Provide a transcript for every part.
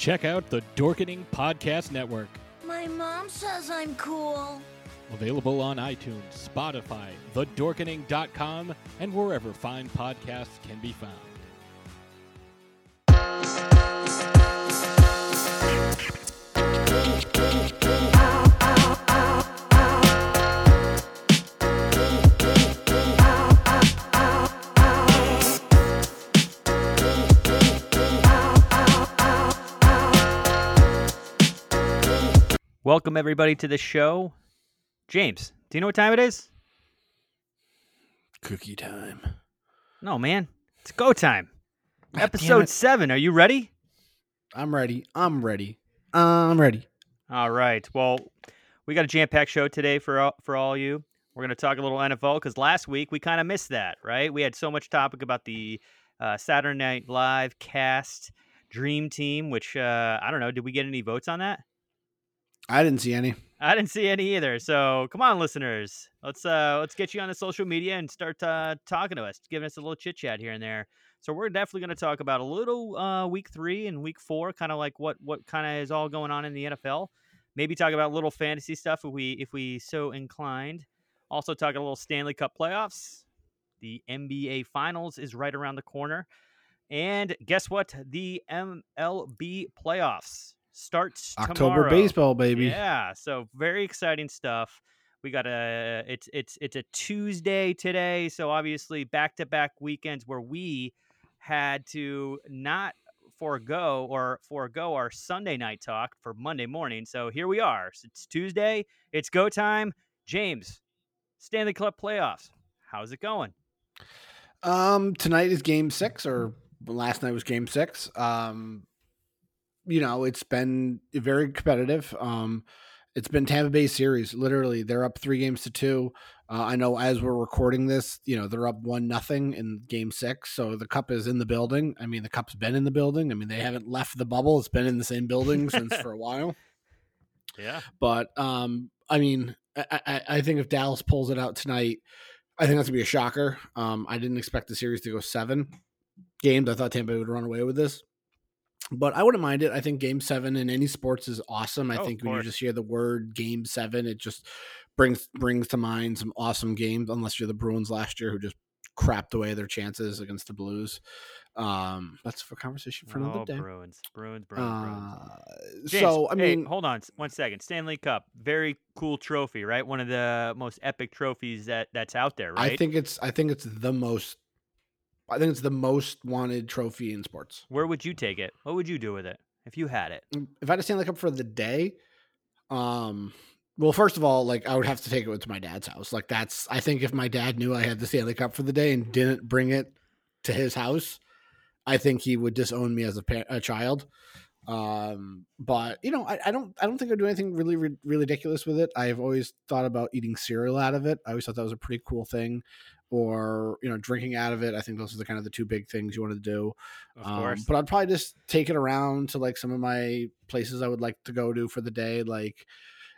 Check out the Dorkening Podcast Network. My mom says I'm cool. Available on iTunes, Spotify, thedorkening.com, and wherever fine podcasts can be found. Welcome everybody to the show. James, do you know what time it is? Cookie time. No, man. It's go time. damn Episode 7. Are you ready? I'm ready. I'm ready. I'm ready. All right. Well, we got a jam-packed show today for all, for all you. We're going to talk a little NFL cuz last week we kind of missed that, right? We had so much topic about the uh, Saturday Night Live cast Dream Team, which uh, I don't know, did we get any votes on that? I didn't see any. I didn't see any either. So come on, listeners, let's uh let's get you on the social media and start uh, talking to us, giving us a little chit chat here and there. So we're definitely going to talk about a little uh, week three and week four, kind of like what what kind of is all going on in the NFL. Maybe talk about little fantasy stuff if we if we so inclined. Also talk a little Stanley Cup playoffs. The NBA Finals is right around the corner, and guess what? The MLB playoffs starts October tomorrow. baseball, baby. Yeah, so very exciting stuff. We got a it's it's it's a Tuesday today, so obviously back to back weekends where we had to not forego or forego our Sunday night talk for Monday morning. So here we are. It's Tuesday. It's go time. James, Stanley Cup playoffs. How's it going? Um, tonight is game six, or last night was game six. Um, you know, it's been very competitive. Um, it's been Tampa Bay series. Literally, they're up three games to two. Uh, I know as we're recording this, you know, they're up one nothing in game six. So the cup is in the building. I mean, the cup's been in the building. I mean, they haven't left the bubble. It's been in the same building since for a while. Yeah. But um, I mean, I, I, I think if Dallas pulls it out tonight, I think that's gonna be a shocker. Um, I didn't expect the series to go seven games. I thought Tampa would run away with this, but I wouldn't mind it. I think Game Seven in any sports is awesome. I Oh, think when you just hear the word Game Seven, it just brings brings to mind some awesome games. Unless you're the Bruins last year, who just crapped away their chances against the Blues. Um, that's for conversation for another oh, day. Bruins, Bruins, Bruins, Bruins. Uh, James, so I hey, mean, hold on one second. Stanley Cup, very cool trophy, right? One of the most epic trophies that that's out there, right? I think it's I think it's the most I think it's the most wanted trophy in sports. Where would you take it? What would you do with it if you had it? If I had to Stanley Cup for the day, um well first of all, like I would have to take it to my dad's house. Like that's I think if my dad knew I had the Stanley Cup for the day and didn't bring it to his house, I think he would disown me as a, pa- a child. Um, but you know, I, I don't I don't think I do anything really really ridiculous with it. I've always thought about eating cereal out of it. I always thought that was a pretty cool thing. Or you know, drinking out of it. I think those are the kind of the two big things you want to do. Of Um, course. but I'd probably just take it around to like some of my places I would like to go to for the day, like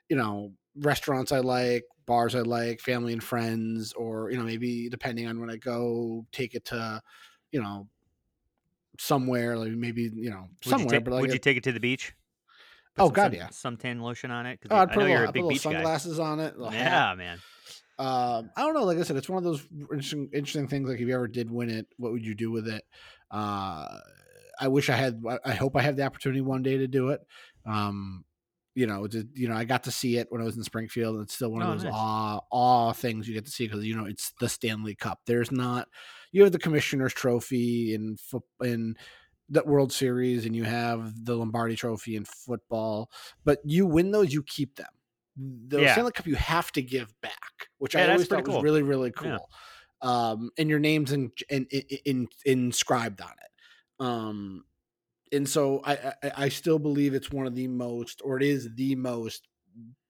you know, restaurants I like, bars I like, family and friends, or you know, maybe depending on when I go, take it to, you know, somewhere like maybe you know Would you somewhere. ta- but like would you take it to the beach? Put Oh, some God, yeah. tan lotion on it. Oh, I'd I put know a you're little, a I'd put big little beach guy. sunglasses on it. little hat. Yeah, man. Um, I don't know. Like I said, it's one of those interesting, interesting things. Like if you ever did win it, what would you do with it? Uh, I wish I had. I- hope I have the opportunity one day to do it. Um, you know, to, you know, I got to see it when I was in Springfield, and it's still one Oh, of those nice. awe, awe things you get to see because you know it's the Stanley Cup. There's not you have the Commissioner's Trophy in foot in the World Series, and you have the Lombardi Trophy in football, but you win those, you keep them. The Yeah. Stanley Cup you have to give back, which Yeah, I always thought was cool. really, really Yeah. cool. Um, and your name's in, in, in, in inscribed on it. Um, and so I, I I still believe it's one of the most, or it is the most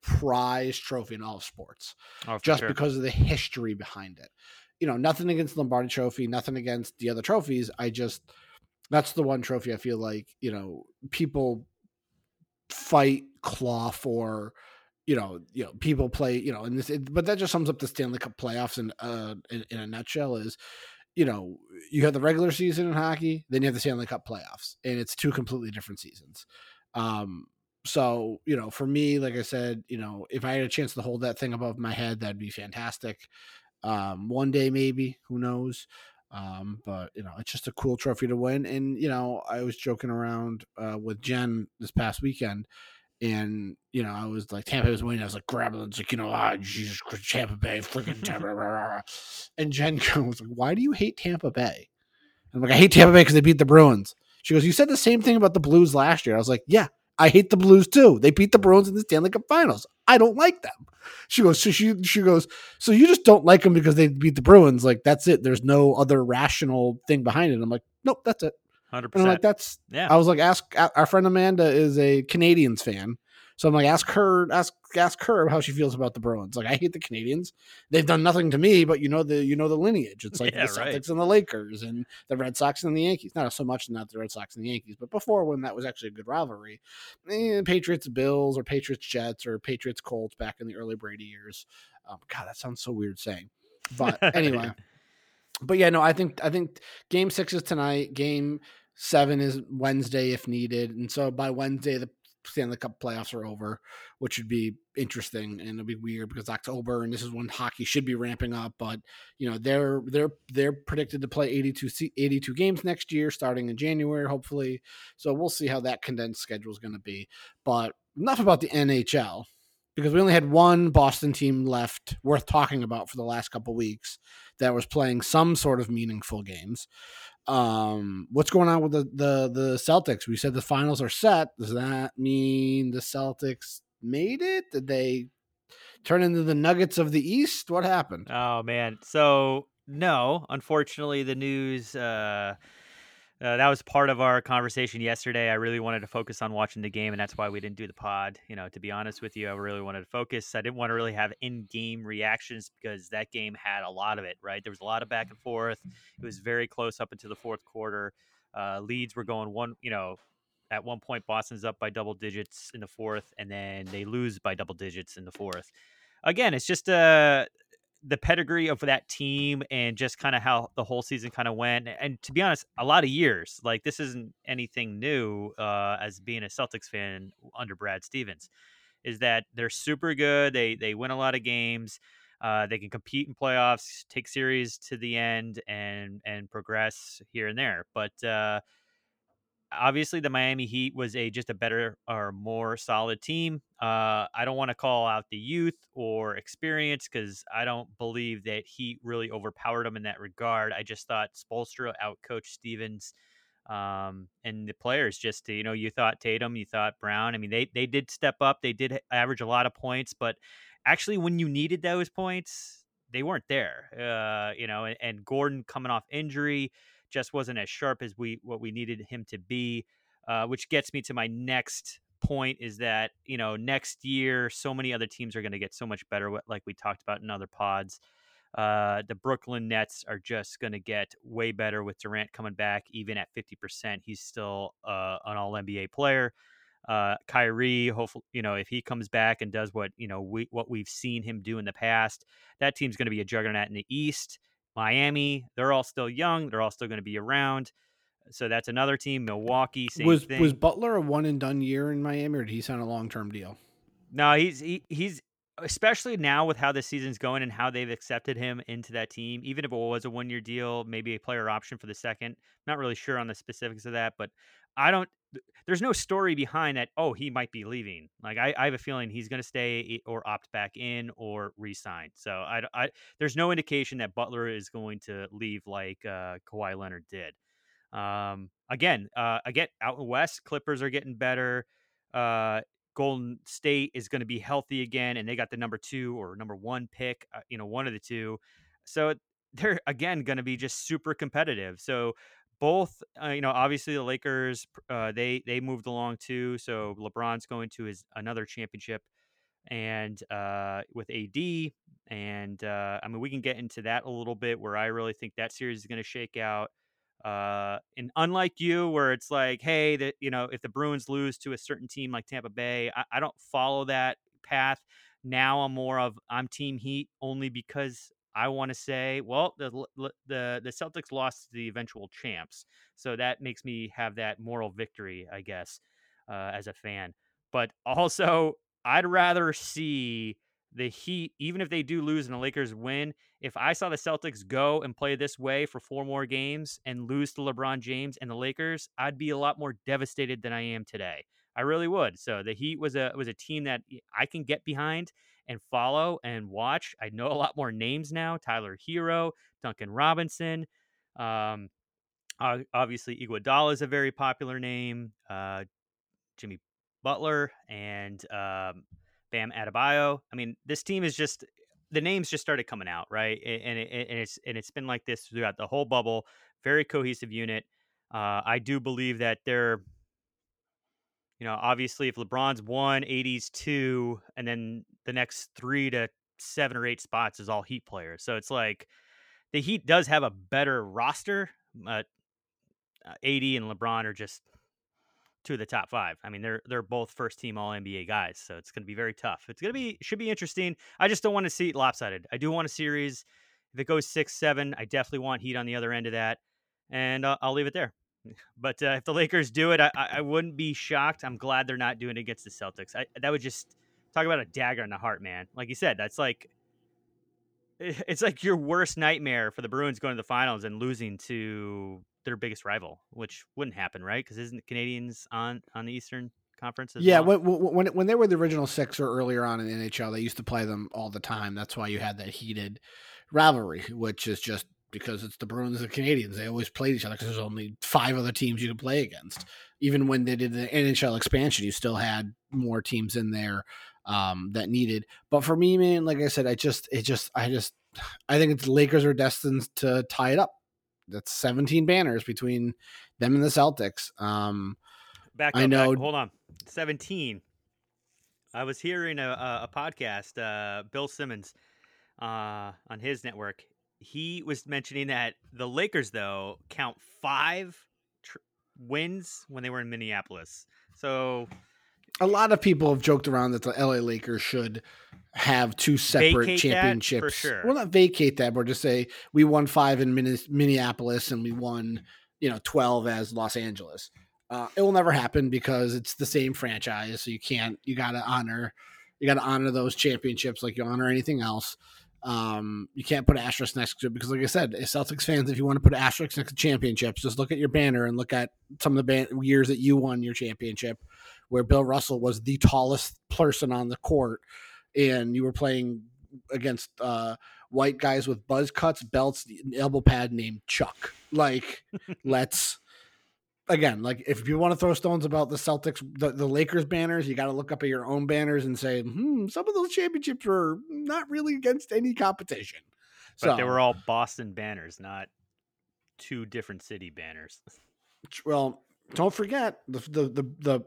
prized trophy in all sports, Oh, just sure. because of the history behind it. You know, nothing against the Lombardi Trophy, nothing against the other trophies. I just that's the one trophy I feel like you know people fight claw for. You know, you know, people play. You know, and this, it, but that just sums up the Stanley Cup playoffs in uh in, in a nutshell. Is you know, you have the regular season in hockey, then you have the Stanley Cup playoffs, and it's two completely different seasons. Um, so you know, for me, like I said, you know, if I had a chance to hold that thing above my head, that'd be fantastic. Um, one day, maybe, who knows? Um, but you know, it's just a cool trophy to win. And you know, I was joking around uh, with Jen this past weekend, and you know, I was like, Tampa Bay was winning. I was like, grabbing, it. it's like, you know, ah, Jesus Christ, Tampa Bay, freaking Tampa. blah, blah, blah." and Jen goes, like, why do you hate Tampa Bay? And I'm like, I hate Tampa Bay because they beat the Bruins. She goes, you said the same thing about the Blues last year. I was like, yeah, I hate the Blues too. They beat the Bruins in the Stanley Cup Finals. I don't like them. She goes, so she she goes, so you just don't like them because they beat the Bruins? Like that's it. There's no other rational thing behind it. I'm like, nope, that's it. Hundred I'm like, that's Yeah. I was like, ask our friend Amanda is a Canadiens fan. So I'm like, ask her, ask ask her how she feels about the Bruins. Like, I hate the Canadiens. They've done nothing to me, but you know the you know the lineage. It's like Yeah, the Celtics right. and the Lakers and the Red Sox and the Yankees. Not so much not the Red Sox and the Yankees, but before when that was actually a good rivalry. Eh, Patriots Bills or Patriots Jets or Patriots Colts back in the early Brady years. Um, God, that sounds so weird saying. But anyway but yeah, no, I think I think game six is tonight. Game seven is Wednesday if needed, and so by Wednesday the Stanley Cup playoffs are over, which would be interesting and it'll be weird because October and this is when hockey should be ramping up. But you know they're they're they're predicted to play 82, 82 games next year, starting in January, hopefully. So we'll see how that condensed schedule is going to be. But enough about the NHL because we only had one Boston team left worth talking about for the last couple weeks that was playing some sort of meaningful games. Um, what's going on with the the the Celtics? We said the finals are set. Does that mean the Celtics made it? Did they turn into the Nuggets of the East? What happened? Oh man. So no, unfortunately, the news. Uh, uh, that was part of our conversation yesterday. I really wanted to focus on watching the game, and that's why we didn't do the pod. You know, to be honest with you, I really wanted to focus. I didn't want to really have in-game reactions because that game had a lot of it. Right, there was a lot of back and forth. It was very close up into the fourth quarter. Uh, leads were going one. You know, at one point, Boston's up by double digits in the fourth, and then they lose by double digits in the fourth. Again, it's just uh, the pedigree of that team and just kind of how the whole season kind of went. And to be honest, a lot of years. Like this isn't anything new uh, as being a Celtics fan under Brad Stevens. Is that they're super good. They they win a lot of games. Uh, they can compete in playoffs, take series to the end, and and progress here and there. But uh, obviously the Miami Heat was a just a better or more solid team. Uh, I don't want to call out the youth or experience because I don't believe that Heat really overpowered them in that regard. I just thought Spoelstra outcoached Stevens. Um, and the players just, to, you know, you thought Tatum, you thought Brown. I mean, they they did step up. They did average a lot of points, but actually, when you needed those points, they weren't there. Uh, you know, and, and Gordon coming off injury just wasn't as sharp as we what we needed him to be. uh, which gets me to my next point is that you know next year so many other teams are going to get so much better like we talked about in other pods uh, the brooklyn nets are just going to get way better with durant coming back even at 50% he's still uh, an all nba player uh, Kyrie, hopefully, you know, if he comes back and does what you know we what we've seen him do in the past, that team's going to be a juggernaut in the East. Miami, they're all still young. They're all still going to be around. So that's another team. Milwaukee, same was thing. was Butler a one and done year in Miami, or did he sign a long term deal? No, he's he, he's especially now with how the season's going and how they've accepted him into that team. Even if it was a one year deal, maybe a player option for the second. Not really sure on the specifics of that, but I don't. There's no story behind that. Oh, he might be leaving. Like I, I have a feeling he's going to stay or opt back in or resign. So I, I, there's no indication that Butler is going to leave like uh, Kawhi Leonard did. Um, again, uh, again, out West, Clippers are getting better. Uh, Golden State is going to be healthy again, and they got the number two or number one pick. Uh, you know, one of the two. So they're again going to be just super competitive. So both, uh, you know, obviously the Lakers, uh, they they moved along too. So LeBron's going to his another championship, and uh, with AD, and uh, I mean we can get into that a little bit where I really think that series is going to shake out. Uh, and unlike you, where it's like, hey, that you know, if the Bruins lose to a certain team like Tampa Bay, I, I don't follow that path. Now I'm more of I'm Team Heat only because I want to say, well, the the the Celtics lost to the eventual champs, so that makes me have that moral victory, I guess, uh, as a fan. But also, I'd rather see the Heat, even if they do lose and the Lakers win, if I saw the Celtics go and play this way for four more games and lose to LeBron James and the Lakers, I'd be a lot more devastated than I am today. I really would. So the Heat was a was a team that I can get behind and follow and watch. I know a lot more names now: Tyler Herro, Duncan Robinson. Um, obviously, Iguodala is a very popular name. Uh, Jimmy Butler and um, Bam Adebayo. I mean, this team is just the names just started coming out, right? And, it, and it's and it's been like this throughout the whole bubble. Very cohesive unit. Uh, I do believe that they're, you know, obviously if LeBron's one, AD's two, and then the next three to seven or eight spots is all Heat players. So it's like the Heat does have a better roster, but uh, AD and LeBron are just two of the top five. I mean, they're they're both first team All NBA guys, so it's going to be very tough. It's going to be should be interesting. I just don't want to see it lopsided. I do want a series. If it goes six seven, I definitely want Heat on the other end of that, and uh, I'll leave it there. But uh, if the Lakers do it, I, I wouldn't be shocked. I'm glad they're not doing it against the Celtics. I, that would just talk about a dagger in the heart, man. Like you said, that's like it's like your worst nightmare for the Bruins going to the finals and losing to their biggest rival, which wouldn't happen, right? Because isn't the Canadiens on on the Eastern Conference? yeah, well? when, when when they were the original six or earlier on in the NHL, they used to play them all the time. That's why you had that heated rivalry, which is just because it's the Bruins and the Canadiens. They always played each other because there's only five other teams you could play against. Even when they did the NHL expansion, you still had more teams in there um, that needed. But for me, man, like I said, I just, it just, I just, I think it's Lakers are destined to tie it up that's 17 banners between them and the Celtics. Um, back up, I know. Back, hold on, 17. I was hearing a, a podcast, uh, Bill Simmons, uh, on his network. He was mentioning that the Lakers, though, count five tr- wins when they were in Minneapolis. So a lot of people have joked around that the LA Lakers should have two separate championships. Sure. Well, not vacate that, but just say we won five in Minneapolis and we won, you know, twelve as Los Angeles. Uh, it will never happen because it's the same franchise, so you can't. You got to honor, you got to honor those championships like you honor anything else. Um, you can't put asterisk next to it because, like I said, Celtics fans, if you want to put asterisk next to championships, just look at your banner and look at some of the ban- years that you won your championship, where Bill Russell was the tallest person on the court, and you were playing against uh, white guys with buzz cuts, belts, elbow pad named Chuck. Like, let's again, like if you want to throw stones about the Celtics, the, the Lakers banners, you got to look up at your own banners and say, hmm, some of those championships were not really against any competition. But so, they were all Boston banners, not two different city banners. Well, don't forget the, the the the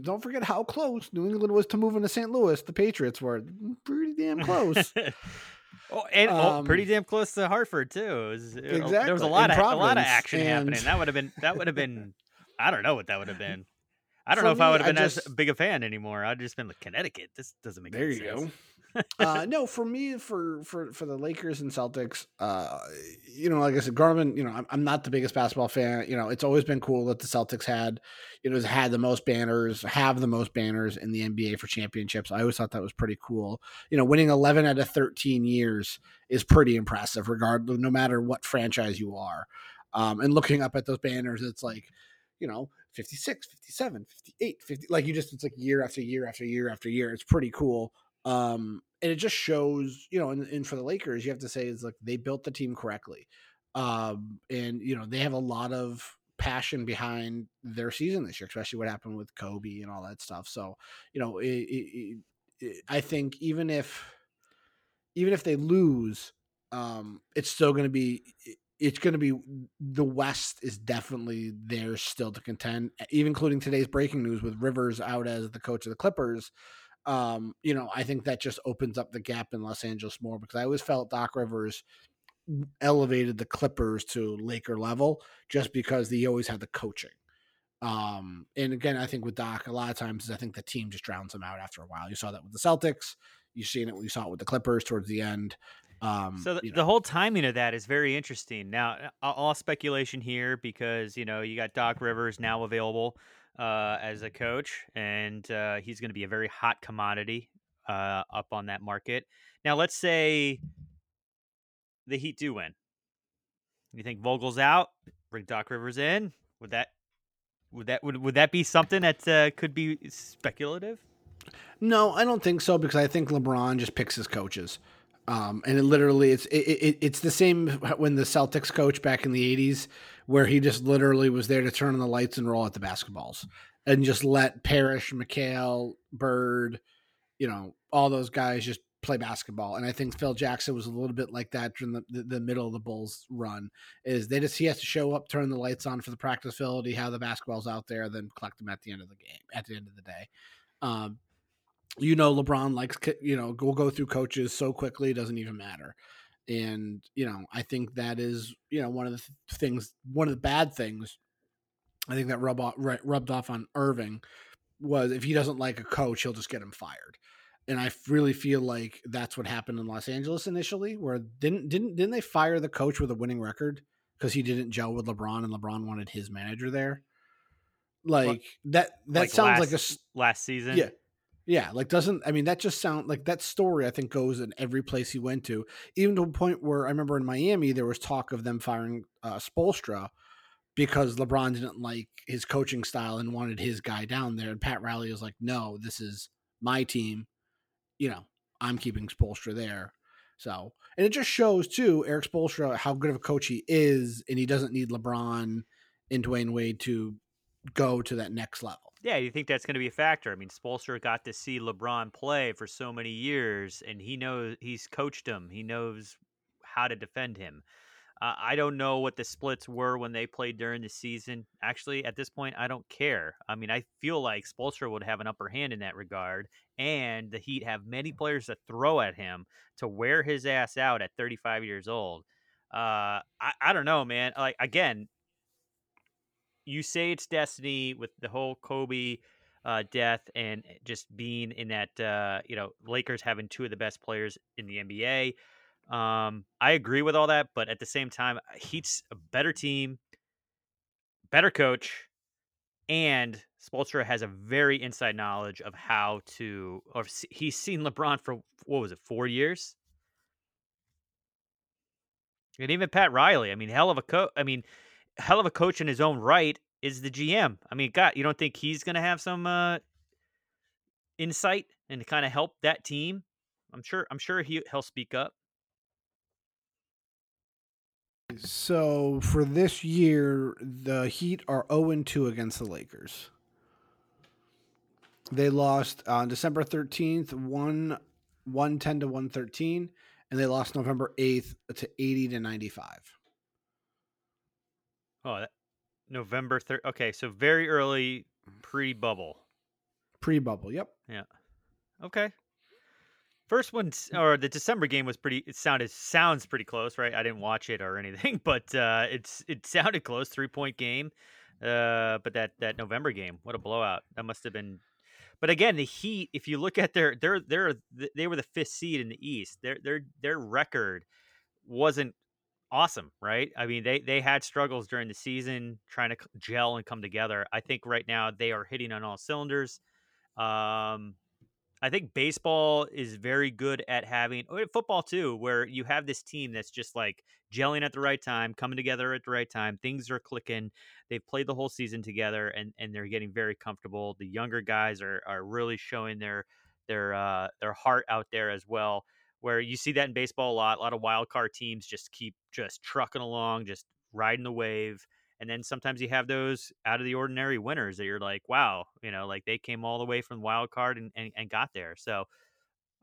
don't forget how close New England was to moving to St. Louis. The Patriots were pretty damn close. oh, and oh, pretty Um, damn close to Hartford too. Was, it- There was a lot in of a lot of Providence, action happening. That would have been that would have been. I don't know what that would have been. I don't For know if I would have been as big a fan anymore. I'd just been like Connecticut. This doesn't make There you sense. go. Uh, no, for me, for for for the Lakers and Celtics, uh, you know, like I said, Garvin, you know, I'm, I'm not the biggest basketball fan. You know, it's always been cool that the Celtics had, you know, had the most banners, have the most banners in the NBA for championships. I always thought that was pretty cool. You know, winning 11 out of 13 years is pretty impressive, regardless, no matter what franchise you are. Um, and looking up at those banners, it's like, you know, 56, 57, 58, 50. Like you just, it's like year after year after year after year. It's pretty cool. Um, and it just shows, you know, and, and for the Lakers, you have to say is like they built the team correctly. Um, and you know, they have a lot of passion behind their season this year, especially what happened with Kobe and all that stuff. So, you know, it, it, it, I think even if even if they lose, um, it's still going to be it's going to be the West is definitely there still to contend, even including today's breaking news with Rivers out as the coach of the Clippers. Um, you know, I think that just opens up the gap in Los Angeles more because I always felt Doc Rivers elevated the Clippers to Laker level just because he always had the coaching. Um, and again, I think with Doc, a lot of times I think the team just drowns him out after a while. You saw that with the Celtics. You've seen it. You saw it with the Clippers towards the end. Um, So the, you know, the whole timing of that is very interesting. Now, all speculation here because you know you got Doc Rivers now available uh, as a coach, and uh, he's going to be a very hot commodity uh, up on that market. Now, let's say the Heat do win. You think Vogel's out? Bring Doc Rivers in? Would that would that would, would that be something that uh, could be speculative? No, I don't think so because I think LeBron just picks his coaches. Um, and it literally, it's it, it, it's the same when the Celtics coach back in the '80s, where he just literally was there to turn on the lights and roll at the basketballs, and just let Parish, McHale, Bird, you know, all those guys just play basketball. And I think Phil Jackson was a little bit like that during the, the, the middle of the Bulls run. Is they just he has to show up, turn the lights on for the practice facility, have the basketballs out there, then collect them at the end of the game. At the end of the day. Um, you know LeBron likes you know we'll go through coaches so quickly it doesn't even matter and you know I think that is you know one of the th- things one of the bad things I think that rub off, ru- rubbed off on Irving was if he doesn't like a coach he'll just get him fired and I really feel like that's what happened in Los Angeles initially where didn't didn't didn't they fire the coach with a winning record because he didn't gel with LeBron and LeBron wanted his manager there like that that Like sounds last, like a last season. yeah. Yeah, like doesn't I mean that just sound like that story I think goes in every place he went to, even to a point where I remember in Miami there was talk of them firing uh, Spoelstra because LeBron didn't like his coaching style and wanted his guy down there, and Pat Riley was like, "No, this is my team. You know, I'm keeping Spoelstra there." So, and it just shows too Erik Spoelstra how good of a coach he is, and he doesn't need LeBron and Dwyane Wade to go to that next level. Yeah, you think that's going to be a factor? I mean, Spolster got to see LeBron play for so many years, and he knows he's coached him. He knows how to defend him. Uh, I don't know what the splits were when they played during the season. Actually, at this point, I don't care. I mean, I feel like Spolster would have an upper hand in that regard, and the Heat have many players to throw at him to wear his ass out at 35 years old. Uh, I, I don't know, man. Like again, you say it's destiny with the whole Kobe uh, death and just being in that uh, you know Lakers having two of the best players in the NBA. Um, I agree with all that, but at the same time, Heat's a better team, better coach, and Spoelstra has a very inside knowledge of how to. Or he's seen LeBron for what was it, four years, and even Pat Riley. I mean, hell of a coach. I mean, hell of a coach in his own right is the GM. I mean, God, you don't think he's going to have some uh, insight and kind of help that team? I'm sure. I'm sure he he'll speak up. So for this year, the Heat are 0 2 against the Lakers. They lost on December 13th, 1 110 to 113, and they lost November 8th to 80 to 95. Oh, that, November third. Okay, so very early pre-bubble. Pre-bubble. Yep. Yeah. Okay. First one or the December game was pretty. It sounded sounds pretty close, right? I didn't watch it or anything, but uh, it's it sounded close. Three point game. Uh, but that that November game, what a blowout! That must have been. But again, the Heat. If you look at their their their they were the fifth seed in the East. Their their their record wasn't awesome, right? I mean, they they had struggles during the season trying to gel and come together. I think right now they are hitting on all cylinders. Um, I think baseball is very good at having oh, football too, where you have this team that's just like gelling at the right time, coming together at the right time. Things are clicking. They've played the whole season together, and and they're getting very comfortable. The younger guys are are really showing their their uh, their heart out there as well. Where you see that in baseball a lot. A lot of wild card teams just keep just trucking along, just riding the wave. And then sometimes you have those out of the ordinary winners that you're like, wow, you know, like they came all the way from wild card and, and, and got there. So,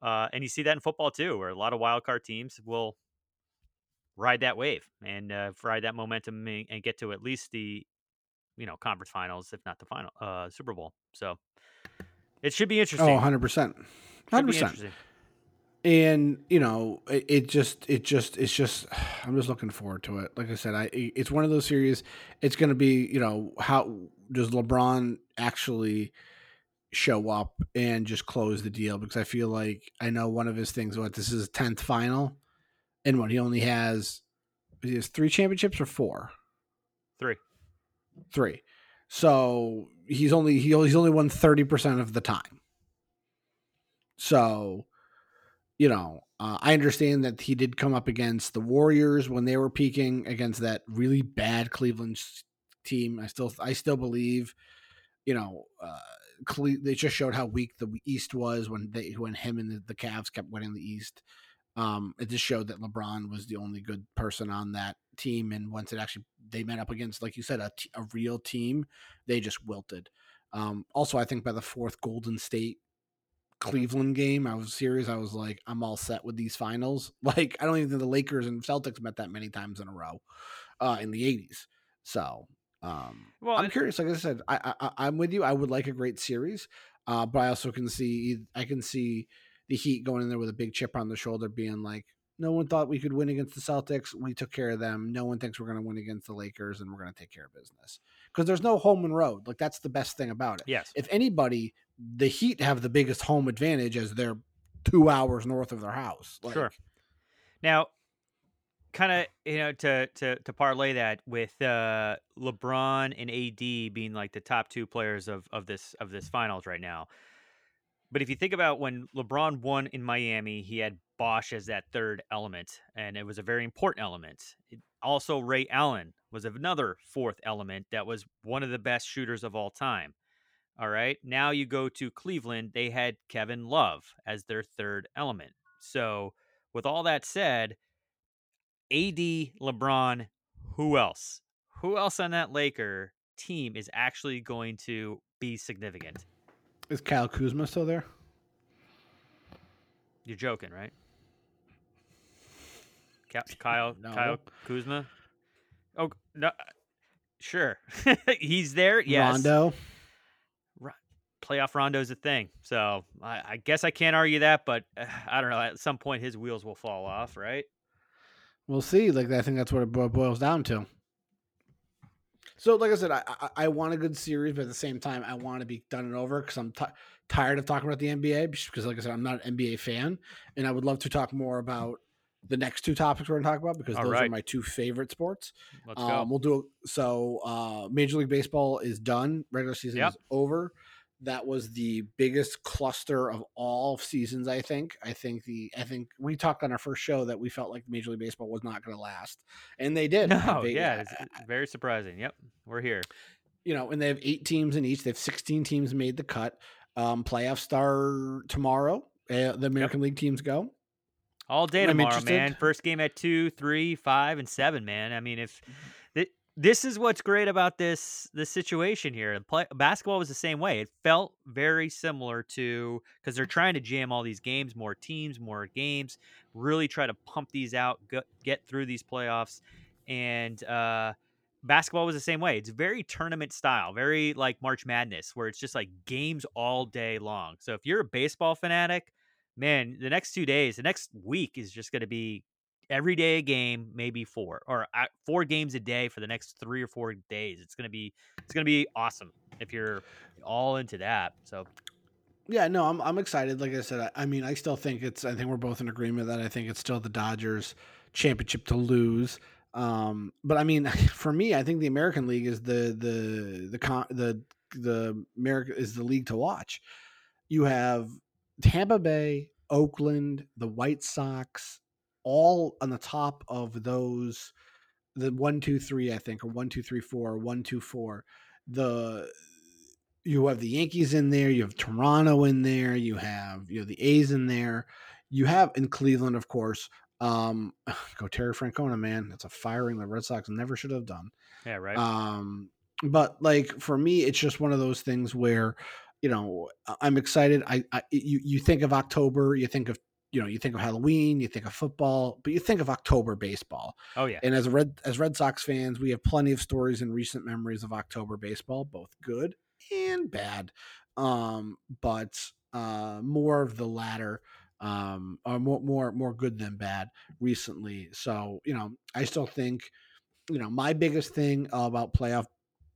uh, and you see that in football too, where a lot of wild card teams will ride that wave and uh, ride that momentum and get to at least the, you know, conference finals, if not the final uh, Super Bowl. So it should be interesting. Oh, 100%. 100% and you know it, it, just it just it's just i'm just looking forward to it. Like i said i it's one of those series it's going to be you know how does lebron actually show up and just close the deal? Because i feel like i know one of his things what this is his 10th final? And what he only has he has three championships or four? Three. Three. So he's only he, he's only won 30% of the time. So you know, uh, I understand that he did come up against the Warriors when they were peaking against that really bad Cleveland team. I still, I still believe, you know, uh, Cle- they just showed how weak the East was when they, when him and the, the Cavs kept winning the East. Um, it just showed that LeBron was the only good person on that team, and once it actually they met up against, like you said, a, t- a real team, they just wilted. Um, also, I think by the fourth Golden State Cleveland game, I was serious. I was like, I'm all set with these finals. Like, I don't even think the Lakers and Celtics met that many times in a row uh, in the 80s. So, um, well, I'm curious. Like I said, I, I I'm with you. I would like a great series, uh, but I also can see I can see the Heat going in there with a big chip on their shoulder, being like, no one thought we could win against the Celtics. We took care of them. No one thinks we're going to win against the Lakers, and we're going to take care of business because there's no home and road. Like that's the best thing about it. Yes. If anybody, the Heat have the biggest home advantage as they're two hours north of their house. Like, sure. Now, kind of you know to to to parlay that with uh LeBron and AD being like the top two players of of this of this finals right now. But if you think about when LeBron won in Miami, he had Bosh as that third element, and it was a very important element. It, also, Ray Allen was another fourth element that was one of the best shooters of all time. All right. Now you go to Cleveland, they had Kevin Love as their third element. So, with all that said, AD, LeBron, who else? Who else on that Laker team is actually going to be significant? Is Kyle Kuzma still there? You're joking, right? Kyle no. Kyle Kuzma. Oh no, uh, sure, he's there. Yes, Rondo. Playoff Rondo is a thing, so I, I, guess I can't argue that. But uh, I don't know. At some point, his wheels will fall off, right? We'll see. Like I think that's what it boils down to. So, like I said, I, I, I want a good series, but at the same time, I want to be done and over because I'm t- tired of talking about the NBA. Because, like I said, I'm not an NBA fan, and I would love to talk more about the next two topics we're going to talk about because All those right. are my two favorite sports. Let's um, go. We'll do so. Uh, Major League Baseball is done. Regular season yep. is over that was the biggest cluster of all seasons. I think. I think the. I think we talked on our first show that we felt like Major League Baseball was not going to last, and they did. No, they, yeah, it's very surprising. Yep, we're here. You know, and they have eight teams in each. They have sixteen teams made the cut. Um, playoffs start tomorrow. Uh, the American yep. League teams go all day tomorrow, man. First game at two, three, five, and seven, man. I mean, if this is what's great about this this situation here. Play, basketball was the same way. It felt very similar to because they're trying to jam all these games, more teams, more games, really try to pump these out, get, through these playoffs, and uh, basketball was the same way. It's very tournament style, very like March Madness, where it's just like games all day long. So if you're a baseball fanatic, man, the next two days, the next week is just going to be every day a game, maybe four or uh, four games a day for the next three or four days. It's gonna be it's gonna be awesome if you're all into that. So yeah, no, I'm I'm excited. Like I said, I, I, mean, I still think it's. I think we're both in agreement that I think it's still the Dodgers championship to lose. Um, but I mean, for me, I think the American League is the the the the the, the America is the league to watch. You have Tampa Bay, Oakland, the White Sox, all on the top of those the one two three i think or one two three four one two four. The you have the yankees in there you have toronto in there you have you know the a's in there. You have in cleveland of course um go terry francona man. That's a firing the red sox never should have done. Yeah right. Um but like for me it's just one of those things where you know i'm excited. I, I you, you think of october you think of you know you think of Halloween, you think of football, but you think of October baseball. Oh yeah. And as Red as Red Sox fans, we have plenty of stories and recent memories of October baseball, both good and bad. Um, but uh, more of the latter, um, or more more more good than bad recently. So you know, I still think, you know, my biggest thing about playoff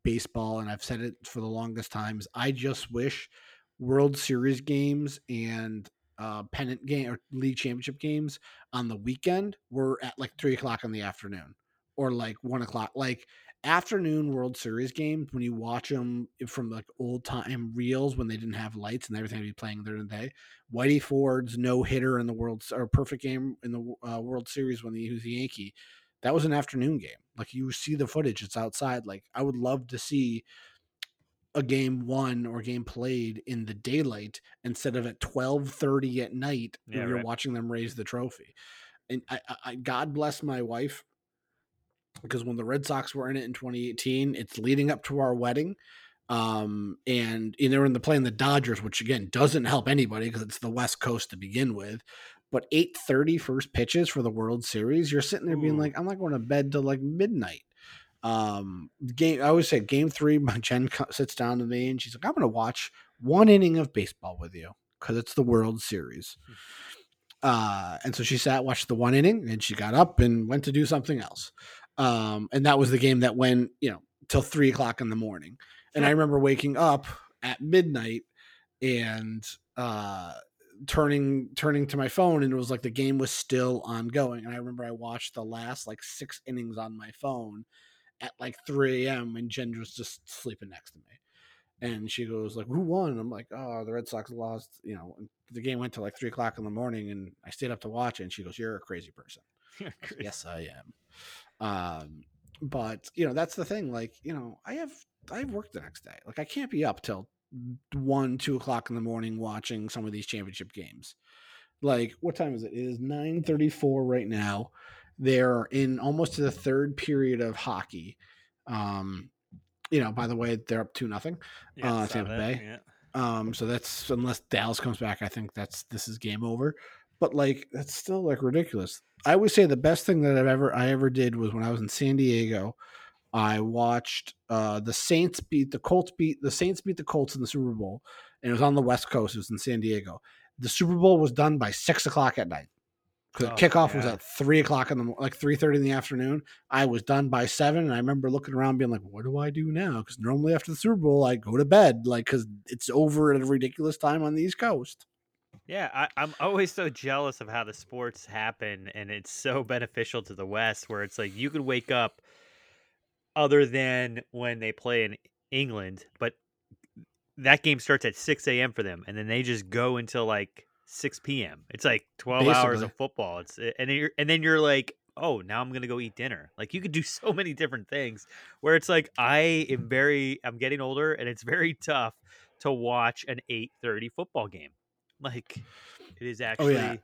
baseball, and I've said it for the longest times, I just wish World Series games and uh, pennant game or league championship games on the weekend were at like three o'clock in the afternoon or like one o'clock. Like afternoon World Series games when you watch them from like old time reels when they didn't have lights and everything to be playing during the day. Whitey Ford's no hitter in the World or perfect game in the uh, World Series when he was a Yankee. That was an afternoon game. Like you see the footage, it's outside. Like I would love to see a game won or game played in the daylight instead of at 12:30 at night yeah, when you're right. watching them raise the trophy. And I, I, God bless my wife because when the Red Sox were in it in 2018, it's leading up to our wedding. Um, and you know, they're in the playing the Dodgers, which again doesn't help anybody because it's the West Coast to begin with. But 8:30 first pitches for the World Series, you're sitting there Ooh. being like, I'm not going to bed till like midnight. Um, game. I always say game three. My Jen sits down to me and she's like, "I'm going to watch one inning of baseball with you because it's the World Series." Hmm. Uh, and so she sat, watched the one inning, and she got up and went to do something else. Um, and that was the game that went, you know, till three o'clock in the morning. And I remember waking up at midnight and uh turning turning to my phone and it was like the game was still ongoing and i remember i watched the last like six innings on my phone at like 3 a.m. and Jen was just sleeping next to me. And she goes like, "Who won?" And I'm like, "Oh, the Red Sox lost." You know, the game went to like three o'clock in the morning, and I stayed up to watch it. And she goes, "You're a crazy person." yes, I am. Um, but you know, that's the thing. Like, you know, I have I have work the next day. Like, I can't be up till one, two o'clock in the morning watching some of these championship games. Like, what time is it? It is nine thirty four right now. They're in almost the third period of hockey. Um, you know, by the way, they're up two nothing. Yeah, uh, Tampa Bay. Yeah. Um, so that's unless Dallas comes back, I think that's this is game over. But like that's still like ridiculous. I would say the best thing that I've ever I ever did was when I was in San Diego. I watched uh, the Saints beat the Colts beat the Saints beat the Colts in the Super Bowl, and it was on the West Coast. It was in San Diego. The Super Bowl was done by six o'clock at night because oh, kickoff yeah. was at three o'clock in the like three thirty in the afternoon. I was done by seven, and I remember looking around, being like, "What do I do now?" Because normally after the Super Bowl, I go to bed, like because it's over at a ridiculous time on the East Coast. Yeah, I, am always so jealous of how the sports happen, and it's so beneficial to the West, where it's like you could wake up, other than when they play in England, but that game starts at six a.m. for them, and then they just go until like 6 p.m. It's like 12 Basically. hours of football. It's eh, and you're, and then you're like, oh, now I'm gonna go eat dinner. Like you could do so many different things. Where it's like I am very, I'm getting older, and it's very tough to watch an 8:30 football game. Like it is actually, oh, yeah.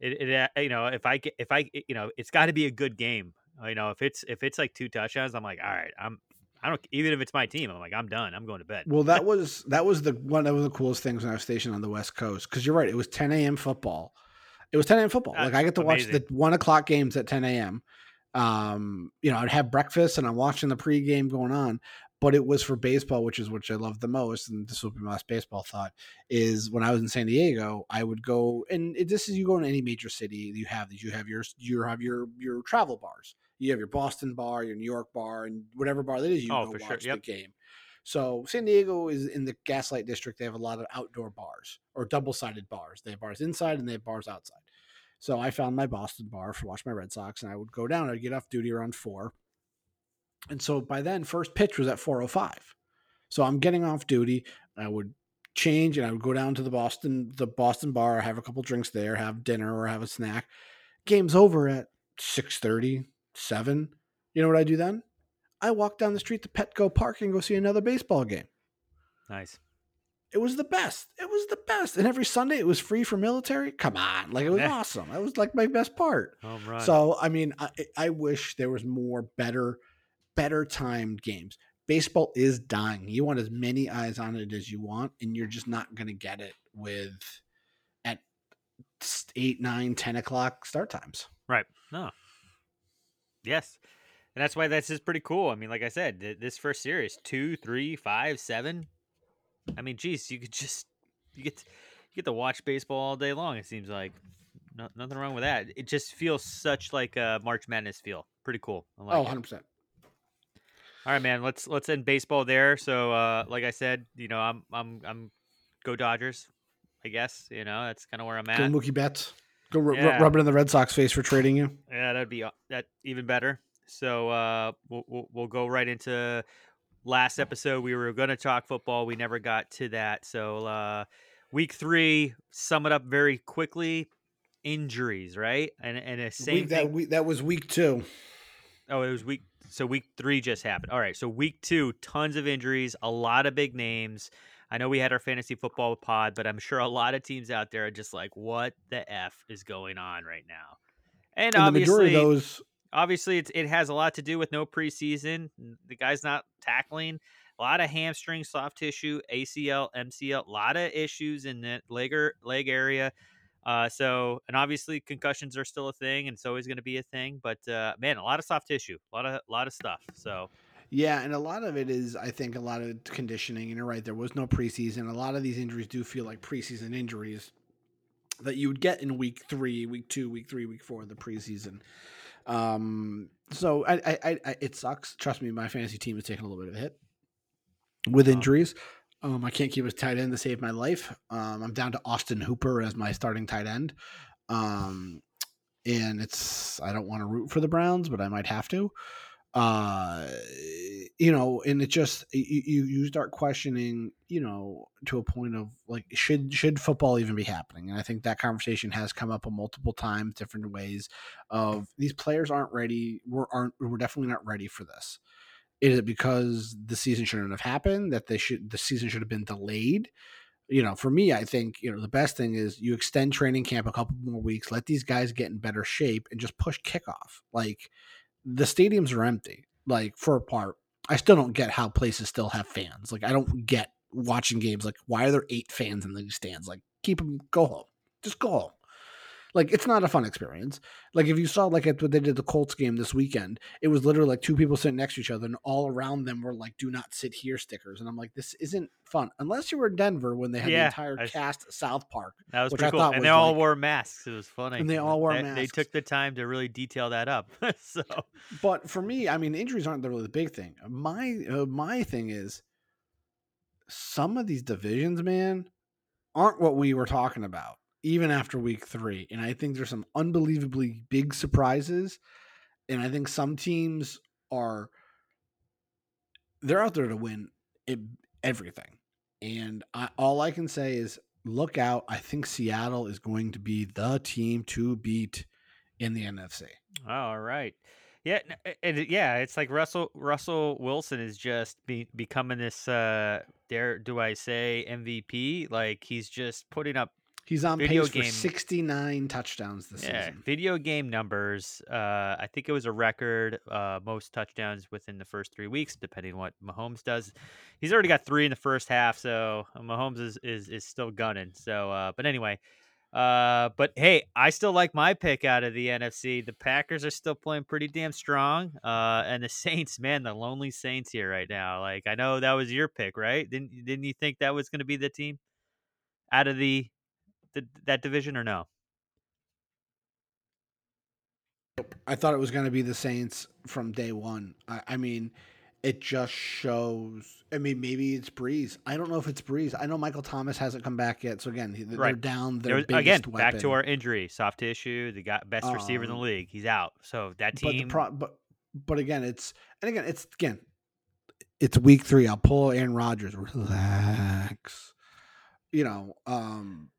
it, it eh, you know if I if I you know it's got to be a good game. You know if it's if it's like two touchdowns, I'm like, all right, I'm I don't even if it's my team. I'm like, I'm done. I'm going to bed. Well, that was that was the one of the coolest things when I was stationed on the West Coast because you're right. It was 10 a.m. football. It was 10 a.m. football. That's like I get to amazing. watch the one o'clock games at 10 a.m. Um, you know, I'd have breakfast and I'm watching the pregame going on, but it was for baseball, which is which I love the most. And this will be my last baseball thought is when I was in San Diego, I would go and it, this is you go in any major city, you have these, you have your you have your your travel bars. You have your Boston bar, your New York bar, and whatever bar that is, you Oh, go for sure. watch Yep. the game. So San Diego is in the Gaslight District. They have a lot of outdoor bars or double-sided bars. They have bars inside and they have bars outside. So I found my Boston bar for watch my Red Sox, and I would go down. I'd get off duty around four, and so by then, first pitch was at four o five. So I'm getting off duty. I would change, and I would go down to the Boston the Boston bar, have a couple drinks there, have dinner or have a snack. Game's over at 6:30, 7. You know what I do then? I walk down the street to Petco Park and go see another baseball game. Nice. It was the best. It was the best. And every Sunday it was free for military. Come on. Like it was awesome. That was like my best part. Home run. So I mean, I, I wish there was more better, better timed games. Baseball is dying. You want as many eyes on it as you want, and you're just not going to get it with at eight, nine, ten o'clock start times. Right. No. Yes. And that's why this is pretty cool. I mean, like I said, th- this first series, two, three, five, seven. I mean, geez, you could just you get to, you get to watch baseball all day long. It seems like no, nothing wrong with that. It just feels such like a March Madness feel. Pretty cool. I like oh, 100 percent. All right, man. Let's let's end baseball there. So, uh, like I said, you know, I'm I'm I'm go Dodgers. I guess you know that's kind of where I'm Go at. Mookie Betts. Go ru- Yeah. rub it in the Red Sox face for trading you. Yeah, that'd be uh, that even better. So uh, we'll, we'll we'll go right into last episode. We were going to talk football. We never got to that. So uh, week three, sum it up very quickly. Injuries, right? And and a same Week, that week, that was week two. Oh, it was week. So week three just happened. All right. So week two, tons of injuries, a lot of big names. I know we had our fantasy football pod, but I'm sure a lot of teams out there are just like, "What the f is going on right now?" And, And obviously, those obviously it's, it has a lot to do with no preseason. The guy's not tackling. A lot of hamstring, soft tissue, ACL, MCL, a lot of issues in the leg or, leg area. Uh, so, and obviously concussions are still a thing, and it's always going to be a thing. But uh, man, a lot of soft tissue, a lot of a lot of stuff. So Yeah, and a lot of it is, I think, a lot of conditioning. And you're right, there was no preseason. A lot of these injuries do feel like preseason injuries that you would get in week three, week two, week three, week four of the preseason. Um, so I, I, I, it sucks. Trust me, my fantasy team is taking a little bit of a hit with injuries. Um, I can't keep a tight end to save my life. Um, I'm down to Austin Hooper as my starting tight end. Um, and it's I don't want to root for the Browns, but I might have to. Uh, you know, and it just you you start questioning, you know, to a point of like should should football even be happening? And I think that conversation has come up a multiple times, different ways. Of these players aren't ready. We're aren't we're definitely not ready for this. Is it because the season shouldn't have happened? That they should the season should have been delayed? you know, for me, I think, you know, the best thing is you extend training camp a couple more weeks, let these guys get in better shape and just push kickoff. Like the stadiums are empty, like for a part. I still don't get how places still have fans. Like I don't get watching games. Like why are there eight fans in the stands? Like keep them, go home. Just go home. Like it's not a fun experience. Like if you saw like at what they did the Colts game this weekend, it was literally like two people sitting next to each other, and all around them were like "Do not sit here" stickers, and I'm like, this isn't fun unless you were in Denver when they had the entire cast South Park, that was which pretty I cool. thought And they all like- wore masks. It was funny. And they all wore They- They took the time to really detail that up. so But for me, I mean, injuries aren't really the big thing. My uh, my thing is some of these divisions, man, aren't what we were talking about even after week three. And I think there's some unbelievably big surprises. And I think some teams are they're out there to win it, everything. And I, all I can say is look out. I think Seattle is going to be the team to beat in the NFC. All right. Yeah, and yeah, it's like Russell Russell Wilson is just be, becoming this uh dare do I say MVP? Like he's just putting up He's on Video pace game- for 69 touchdowns this yeah, season. video game numbers. Uh I think it was a record uh most touchdowns within the first 3 weeks depending on what Mahomes does. He's already got 3 in the first half, so Mahomes is is, is still gunning. So uh but anyway, Uh, but hey, I still like my pick out of the NFC. The Packers are still playing pretty damn strong. Uh, and the Saints, man, the lonely Saints here right now. Like I know that was your pick, right? Didn't didn't you think that was going to be the team out of the, the that division or no? I thought it was going to be the Saints from day one. I, I mean, it just shows. I mean, maybe it's Brees. I don't know if it's Brees. I know Michael Thomas hasn't come back yet. So again, they're Right. down their was- again, biggest back to our injury, soft tissue, the guy, best receiver in the Um, league. He's out. So that But the team, pro, but but again, it's and again, it's again, it's week three. I'll pull Aaron Rodgers. Relax. You know, um,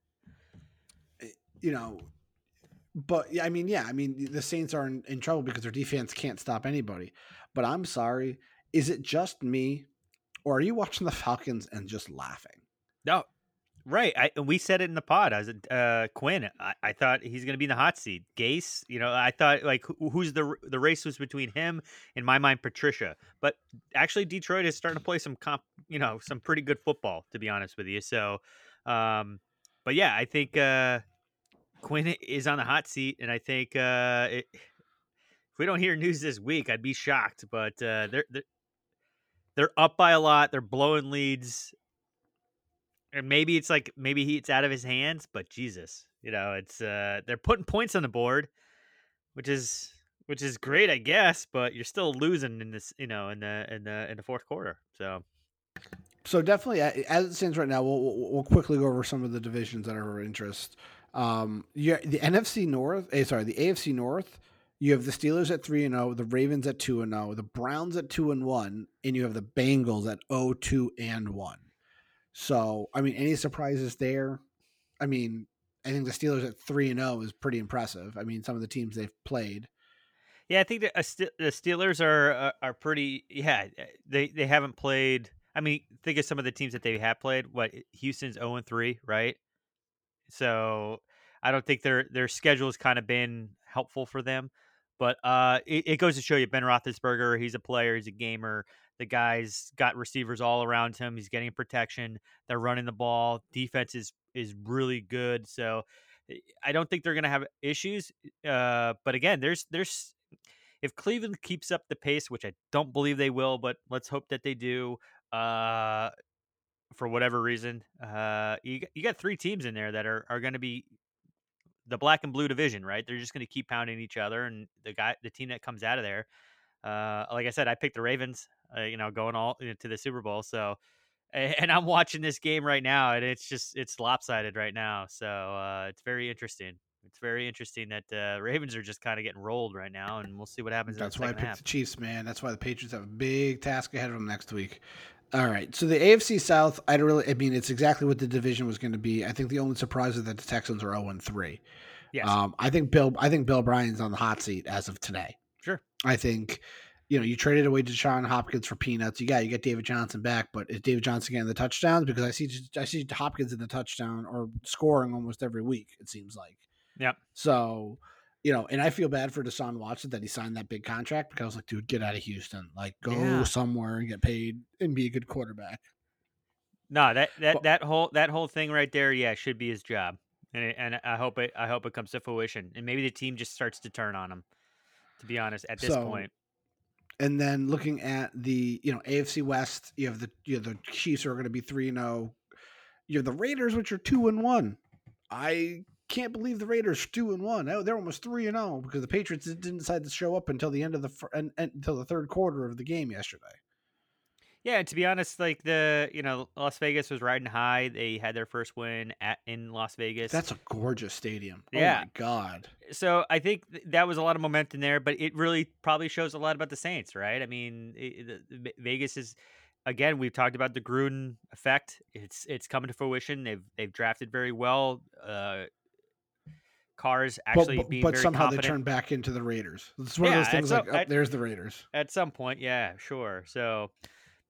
you know, but I mean, yeah, I mean, the Saints are in, in trouble because their defense can't stop anybody. But I'm sorry, is it just me, or are you watching the Falcons and just laughing? No, right. I we said it in the pod. I was uh, Quinn. I, I thought he's going to be in the hot seat. Gase, you know, I thought like who, who's the the race was between him in my mind Patricia, but actually Detroit is starting to play some comp, you know, some pretty good football to be honest with you. So, um, but yeah, I think uh, Quinn is on the hot seat, and I think uh, it, if we don't hear news this week, I'd be shocked. But uh, they're, they're they're up by a lot. They're blowing leads and maybe it's like maybe he it's out of his hands, but Jesus, you know, it's uh they're putting points on the board, which is which is great, I guess, but you're still losing in this, you know, in the in the in the fourth quarter. So So definitely, as it stands right now, we'll, we'll, we'll quickly go over some of the divisions that are of interest. Um, yeah, the NFC North, eh, sorry, the AFC North. You have the Steelers at three and zero, the Ravens at two and zero, the Browns at two and one, and you have the Bengals at 0-2 and one. So, I mean, any surprises there? I mean, I think the Steelers at three and zero is pretty impressive. I mean, some of the teams they've played. yeah, I think the, uh, the Steelers are are- are pretty. Yeah, eh, they they haven't played. I mean, think of some of the teams that they have played. What Houston's zero and three, right? So I don't think their their schedule has kind of been helpful for them. But uh, it, it goes to show you, Ben Roethlisberger, he's a player, he's a gamer. The guy's got receivers all around him. He's getting protection. They're running the ball. Defense is is really good. So eh, I don't think they're going to have issues. Uh, but again, there's there's if Cleveland keeps up the pace, which I don't believe they will, but let's hope that they do. Uh, for whatever reason, uh, you you got three teams in there that are are going to be the black and blue division, right? They're just going to keep pounding each other, and the guy, the team that comes out of there, uh, like I said, I picked the Ravens, uh, you know, going all to the Super Bowl. So, and I'm watching this game right now, and it's just it's lopsided right now. So uh, it's very interesting. It's very interesting that uh, Ravens are just kind of getting rolled right now, and we'll see what happens. That's why I picked half. the Chiefs, man. That's why the Patriots have a big task ahead of them next week. All right. So the AFC South, I don't really I mean it's exactly what the division was going to be. I think the only surprise is that the Texans are 0 3. Yes. Um, I think Bill I think Bill O'Brien's on the hot seat as of today. Sure. I think you know, you traded away Deshaun Hopkins for peanuts. You got you get David Johnson back, but is David Johnson getting the touchdowns? Because I see I see Hopkins in the touchdown or scoring almost every week. It seems like. Yep. So, you know, and I feel bad for Deshaun Watson that he signed that big contract because I was like, dude, get out of Houston. Like, go Yeah. somewhere and get paid and be a good quarterback. No, that that that whole that whole thing right there, yeah, should be his job, and it, and I hope it I hope it comes to fruition, and maybe the team just starts to turn on him. To be honest, at this So, point, And then looking at the, you know, AFC West, you have the you have the Chiefs are going to be 3 and 0. You have the Raiders which are 2 and 1. I can't believe the Raiders 2 and 1. Oh, they're almost 3 and 0 because the Patriots didn't decide to show up until the end of the fir- and, and, until the third quarter of the game yesterday. yeah. And to be honest, like the you know Las Vegas was riding high. They had their first win at in Las Vegas. That's a gorgeous stadium. Yeah. Oh my god. so I think th- that was a lot of momentum there, but it really probably shows a lot about the Saints, right? I mean, it, the Vegas is again. We've talked about the Gruden effect. It's it's coming to fruition. They've they've drafted very well. Uh, cars actually but, but, but somehow they turn back into the Raiders. It's one Yeah, of those things like, oh, at- there's the Raiders. at some point. Yeah, sure. So,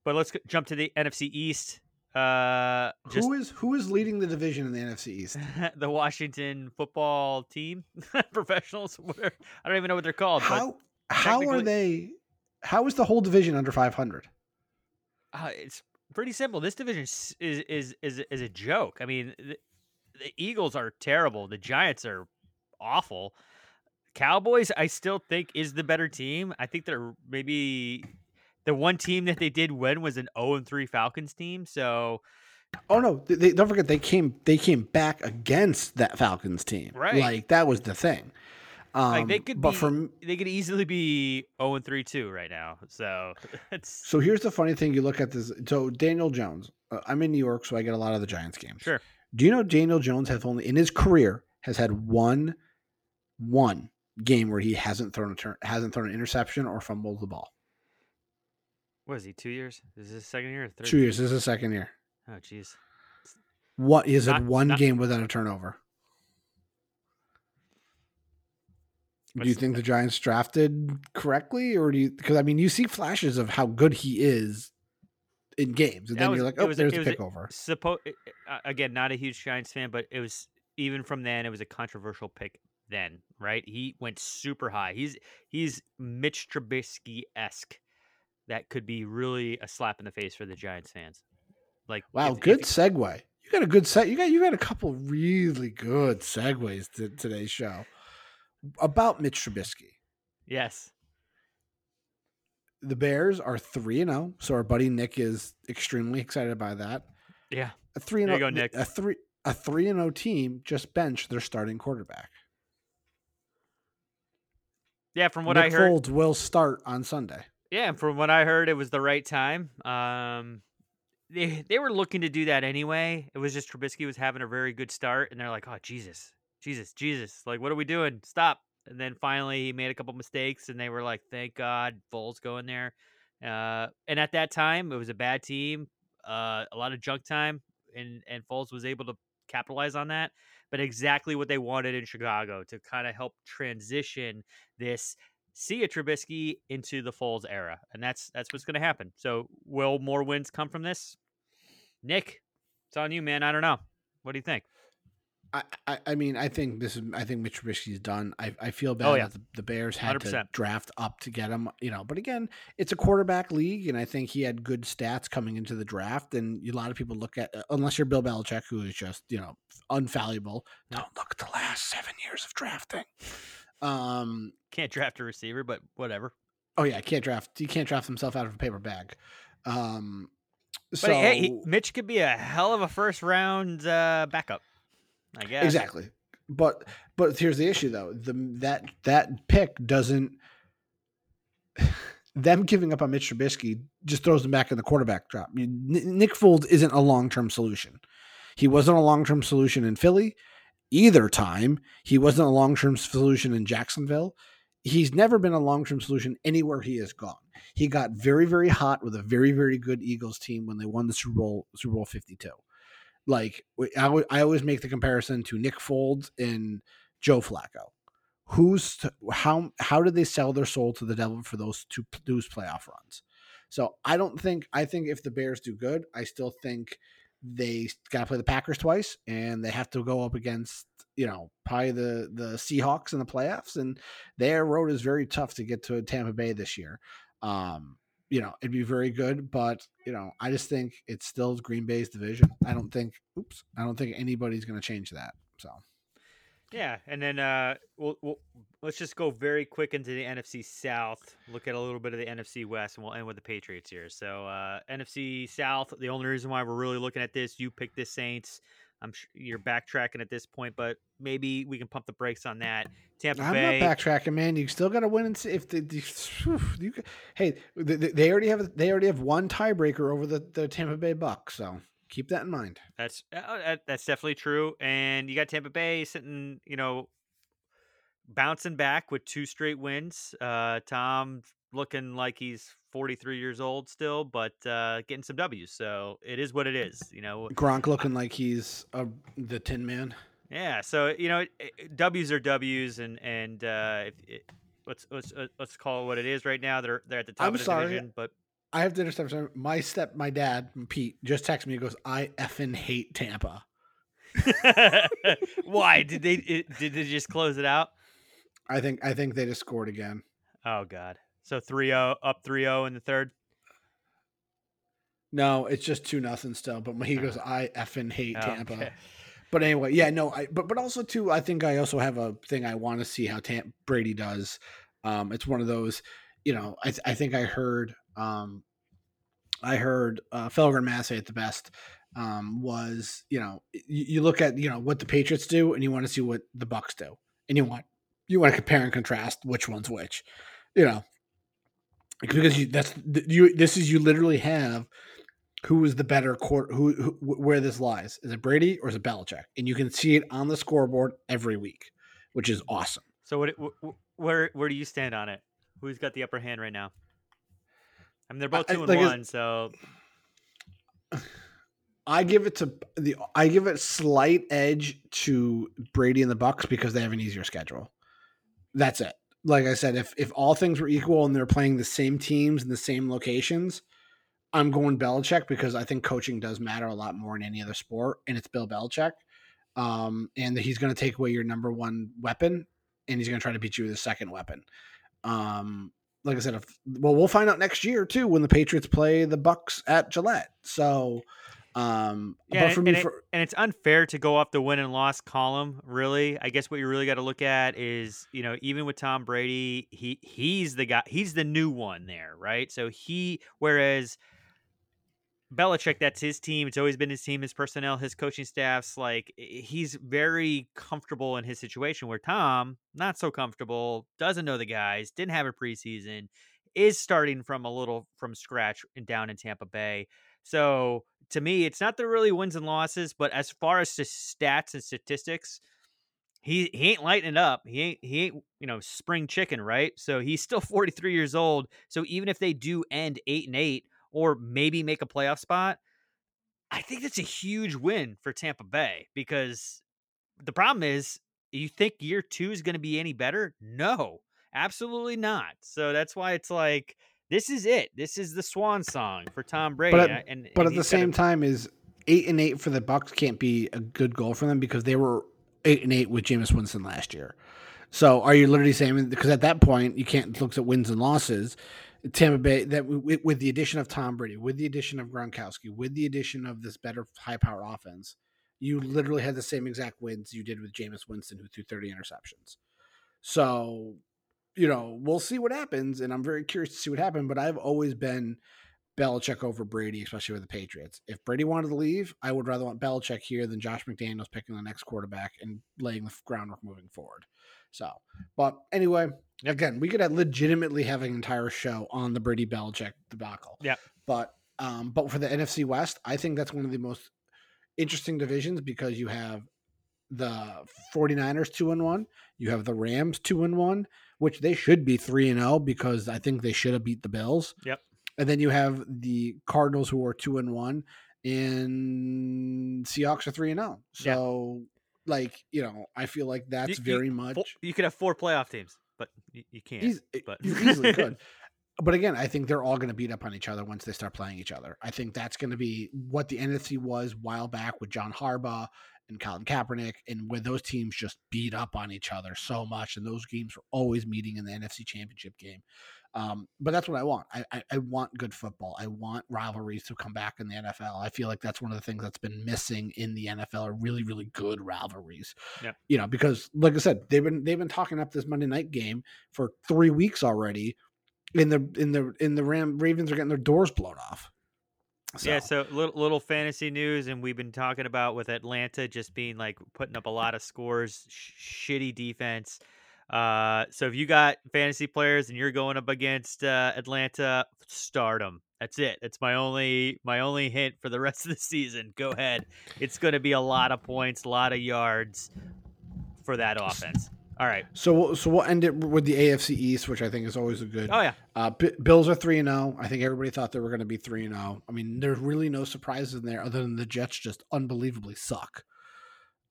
but let's jump to the NFC East. Uh, just who is who is leading the division in the NFC East? the Washington football team, professionals. I don't even know what they're called. How how are they? How is the whole division under 500? Uh, it's pretty simple. This division is is is is a joke. I mean, th- the Eagles are terrible. The Giants are awful. Cowboys, I still think is the better team. I think they're maybe the one team that they did win was an 0 and 3 Falcons team. So Oh no! They, don't forget they came they came back against that Falcons team. Right. Like that was the thing. Um, like they could but be, from they could easily be 0 and 3 two right now. So it's so here's the funny thing: you look at this. So Daniel Jones. Uh, I'm in New York, so I get a lot of the Giants games. sure. Do you know Daniel Jones has only in his career has had one one game where he hasn't thrown a turn hasn't thrown an interception or fumbled the ball. What is he? 2 years? Is this second year or third? Two years. This is the second year. Oh jeez. What is has one not- game without a turnover. Do you think the Giants drafted correctly, or do you? Because I mean, you see flashes of how good he is in games, and then was- you're like, oh, was there's it a- pick over. Suppo- uh, again, not a huge Giants fan, but it was even from then it was a controversial pick then, right? He went super high. He's he's Mitch Trubisky esque. That could be really a slap in the face for the Giants fans. Like Wow, if- good if- segue. You got a good set. You got you got a couple really good segues to today's show about Mitch Trubisky. yes. The Bears are three and zero, so our buddy Nick is extremely excited by that. Yeah. A three and zero, oh, Nick. a three a three and zero team just benched their starting quarterback. Yeah, from what Nick I heard, Foles will start on Sunday. Yeah, and from what I heard, it was the right time. Um, they they were looking to do that anyway. It was just Trubisky was having a very good start, and they're like, "Oh Jesus, Jesus, Jesus! Like, what are we doing? Stop!" And then finally, he made a couple mistakes, and they were like, "Thank God, Foles going there." Uh, and at that time, it was a bad team, uh, a lot of junk time, and and Foles was able to capitalize on that. But exactly what they wanted in Chicago to kind of help transition this see a Trubisky into the Foles era, and that's that's what's going to happen. So, will more wins come from this? Nick, it's on you, man. I don't know. What do you think? I, I, I mean, I think this is. I think Mitch Trubisky's done. I, I feel bad Oh, yeah. that the, the Bears had to 100%. draft up to get him. You know, but again, it's a quarterback league, and I think he had good stats coming into the draft. And a lot of people look at, uh, unless you're Bill Belichick, who is just you know unfallible. Don't look at the last seven years of drafting. Um. Can't draft a receiver, but whatever. Oh yeah, can't draft. He can't draft himself out of a paper bag. Um. But so hey, he, Mitch could be a hell of a first round uh, backup. I guess Exactly. But but here's the issue though. The that that pick doesn't them giving up on Mitch Trubisky just throws them back in the quarterback drop. Nick Foles isn't a long-term solution. He wasn't a long-term solution in Philly either time. He wasn't a long-term solution in Jacksonville. He's never been a long-term solution anywhere he has gone. He got very very hot with a very very good Eagles team when they won the Super Bowl Super Bowl 52 like w- I alwa- I always make the comparison to Nick Foles and Joe Flacco. Who's how how did they sell their soul to the devil for those two those playoff runs? So I don't think I think if the Bears do good, I still think they got to play the Packers twice, and they have to go up against you know probably the the Seahawks in the playoffs, and their road is very tough to get to Tampa Bay this year. Um, you know, it'd be very good, but you know, I just think it's still Green Bay's division. I don't think, oops, I don't think anybody's going to change that. So Yeah, and then uh, we'll, we'll let's just go very quick into the NFC South. Look at a little bit of the NFC West, and we'll end with the Patriots here. So uh, NFC South. The only reason why we're really looking at this, you picked the Saints. I'm sure you're backtracking at this point, but maybe we can pump the brakes on that. Tampa I'm Bay. not backtracking, man. You still got to win and see if the, the you, hey, they, they already have they already have one tiebreaker over the, the Tampa Bay Bucks, so keep that in mind. That's uh, that's definitely true. And you got Tampa Bay sitting, you know, bouncing back with two straight wins. Uh, Tom looking like he's 43 years old still, but uh, getting some W's. So it is what it is. You know, Gronk looking like he's a, the Tin Man. yeah. So you know, it- it- W's are W's, and and uh, if, it, let's let's uh, let's call it what it is right now. They're they're at the top I'm of the sorry. division, but I have to understand. sorry, My step, my dad, Pete, just texted me. He goes, "I effing hate Tampa." why did they it, did they just close it out? I think I think they just scored again. Oh God. So 3-0 up 3-0 in the third. No, it's just two nothing still. But when he goes, I effing hate Oh, Tampa. okay. but anyway, yeah, no, I but but also too, I think I also have a thing I want to see how Tam- Brady does. Um, it's one of those, you know, I th- I think I heard um, I heard uh, Felger Massey at the best um, was you know you, you look at you know what the Patriots do and you want to see what the Bucks do and you want you want to compare and contrast which one's which, you know, because you that's you this is you literally have who is the better court who, who where this lies is it Brady or is it Belichick and you can see it on the scoreboard every week, which is awesome. So what? wh- Where where do you stand on it? Who's got the upper hand right now? I mean, they're both I- two and like, it's- one, so I give it to the I give it slight edge to Brady and the Bucks because they have an easier schedule. That's it. Like I said, if if all things were equal and they're playing the same teams in the same locations, I'm going Belichick because I think coaching does matter a lot more in any other sport, and it's Bill Belichick. Um, and he's going to take away your number one weapon, and he's going to try to beat you with a second weapon. Um, like I said, if, well, we'll find out next year too when the Patriots play the Bucks at Gillette. So, um, yeah. but for and, me, and it- and it's unfair to go off the win and loss column. Really, I guess what you really got to look at is you know even with Tom Brady, he he's the guy, he's the new one there, right? So he whereas. Belichick, that's his team. It's always been his team, his personnel, his coaching staffs. Like he's very comfortable in his situation. Where Tom, not so comfortable, doesn't know the guys, didn't have a preseason, is starting from a little from scratch and down in Tampa Bay. So to me, it's not the really wins and losses, but as far as the stats and statistics, he he ain't lighting it up. He ain't he ain't you know spring chicken, right? So he's still 43 years old. So even if they do end eight and eight, or maybe make a playoff spot, I think that's a huge win for Tampa Bay because the problem is you think year two is going to be any better? No, absolutely not. So that's why it's like this is it. This is the swan song for Tom Brady. but at, and, but and at the gotta- same time, is eight and eight for the Bucks can't be a good goal for them because they were eight and eight with Jameis Winston last year. So are you literally saying because at that point you can't look at wins and losses? Tampa Bay that with, with the addition of Tom Brady, with the addition of Gronkowski, with the addition of this better high power offense, you literally had the same exact wins you did with Jameis Winston, who threw thirty interceptions. So, you know, we'll see what happens, and I'm very curious to see what happened. But I've always been Belichick over Brady, especially with the Patriots. If Brady wanted to leave, I would rather want Belichick here than Josh McDaniels picking the next quarterback and laying the groundwork moving forward. So, but anyway, again, we could have legitimately have an entire show on the Brady Belichick debacle. Yeah. But um, but for the NFC West, I think that's one of the most interesting divisions because you have the 49ers 2 and 1, you have the Rams 2 and 1, which they should be 3 and 0 because I think they should have beat the Bills. Yep. And then you have the Cardinals who are 2 and 1 and Seahawks are 3 and 0. Yeah. So like, you know, I feel like that's You- you- very much four- you could have four playoff teams, but you, you can't. Eas- eh, but you easily could. But again, I think they're all going to beat up on each other once they start playing each other. I think that's going to be what the NFC was while back with John Harbaugh and Colin Kaepernick, and where those teams just beat up on each other so much, and those games were always meeting in the NFC Championship game. Um, but that's what I want. I, I, I want good football. I want rivalries to come back in the NFL. I feel like that's one of the things that's been missing in the NFL are really, really good rivalries. Yeah. You know, because like I said, they've been they've been talking up this Monday night game for three weeks already. In the in the in the Ram Ravens are getting their doors blown off. Yeah, so little, little fantasy news, and we've been talking about with Atlanta just being like putting up a lot of scores, sh- shitty defense. Uh, so if you got fantasy players and you're going up against uh, Atlanta, start them. That's it. That's my only my only hint for the rest of the season. Go ahead. It's going to be a lot of points, a lot of yards for that offense. All right. So we'll, so we'll end it with the AFC East, which I think is always a good. Oh, yeah. Uh, B- Bills are three and zero. I think everybody thought they were going to be three and zero. I mean, there's really no surprises in there other than the Jets just unbelievably suck.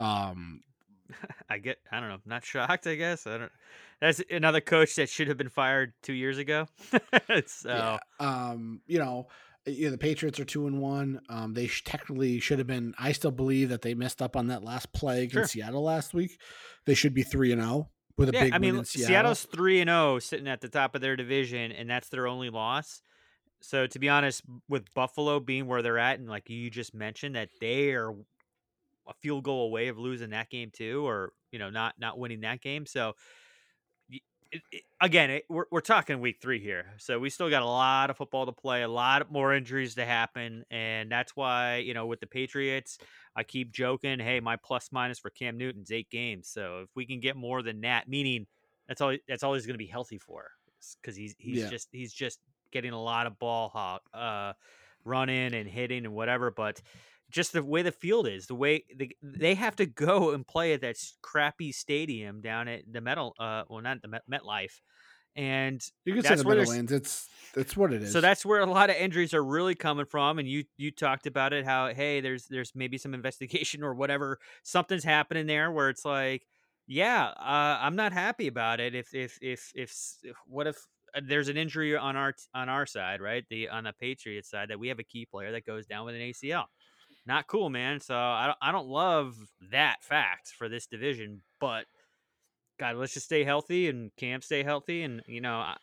Um, I get. I don't know. Not shocked. I guess. I don't. That's another coach that should have been fired two years ago. so yeah, um, you know, you know, the Patriots are two and one. Um, they sh- technically should have been. I still believe that they messed up on that last play Sure. against Seattle last week. They should be three and zero with a yeah, big I mean, win in Seattle. Seattle's three and zero, sitting at the top of their division, and that's their only loss. So to be honest, with Buffalo being where they're at, and like you just mentioned, that they are a field goal away of losing that game too, or you know, not not winning that game. So it, it, again, it, we're we're talking week three here, so we still got a lot of football to play, a lot more injuries to happen, and that's why you know with the Patriots, I keep joking, hey, my plus minus for Cam Newton's eight games. So if we can get more than that, meaning that's all that's all he's going to be healthy for, because he's he's Yeah. just he's just getting a lot of ball hog, uh, running and hitting and whatever, but just the way the field is, the way the, they have to go and play at that crappy stadium down at the Metal, uh, well, not the Met, MetLife, and You can say the Meadowlands. It's it's what it is. so that's where a lot of injuries are really coming from. And you you talked about it, how hey, there's there's maybe some investigation or whatever, something's happening there where it's like, yeah, uh, I'm not happy about it. If if if if, if what if uh, there's an injury on our on our side, right? The on the Patriots side that we have a key player that goes down with an ACL. Not cool, man. So I don't I don't love that fact for this division, but God, let's just stay healthy and Cam stay healthy, and you know, I-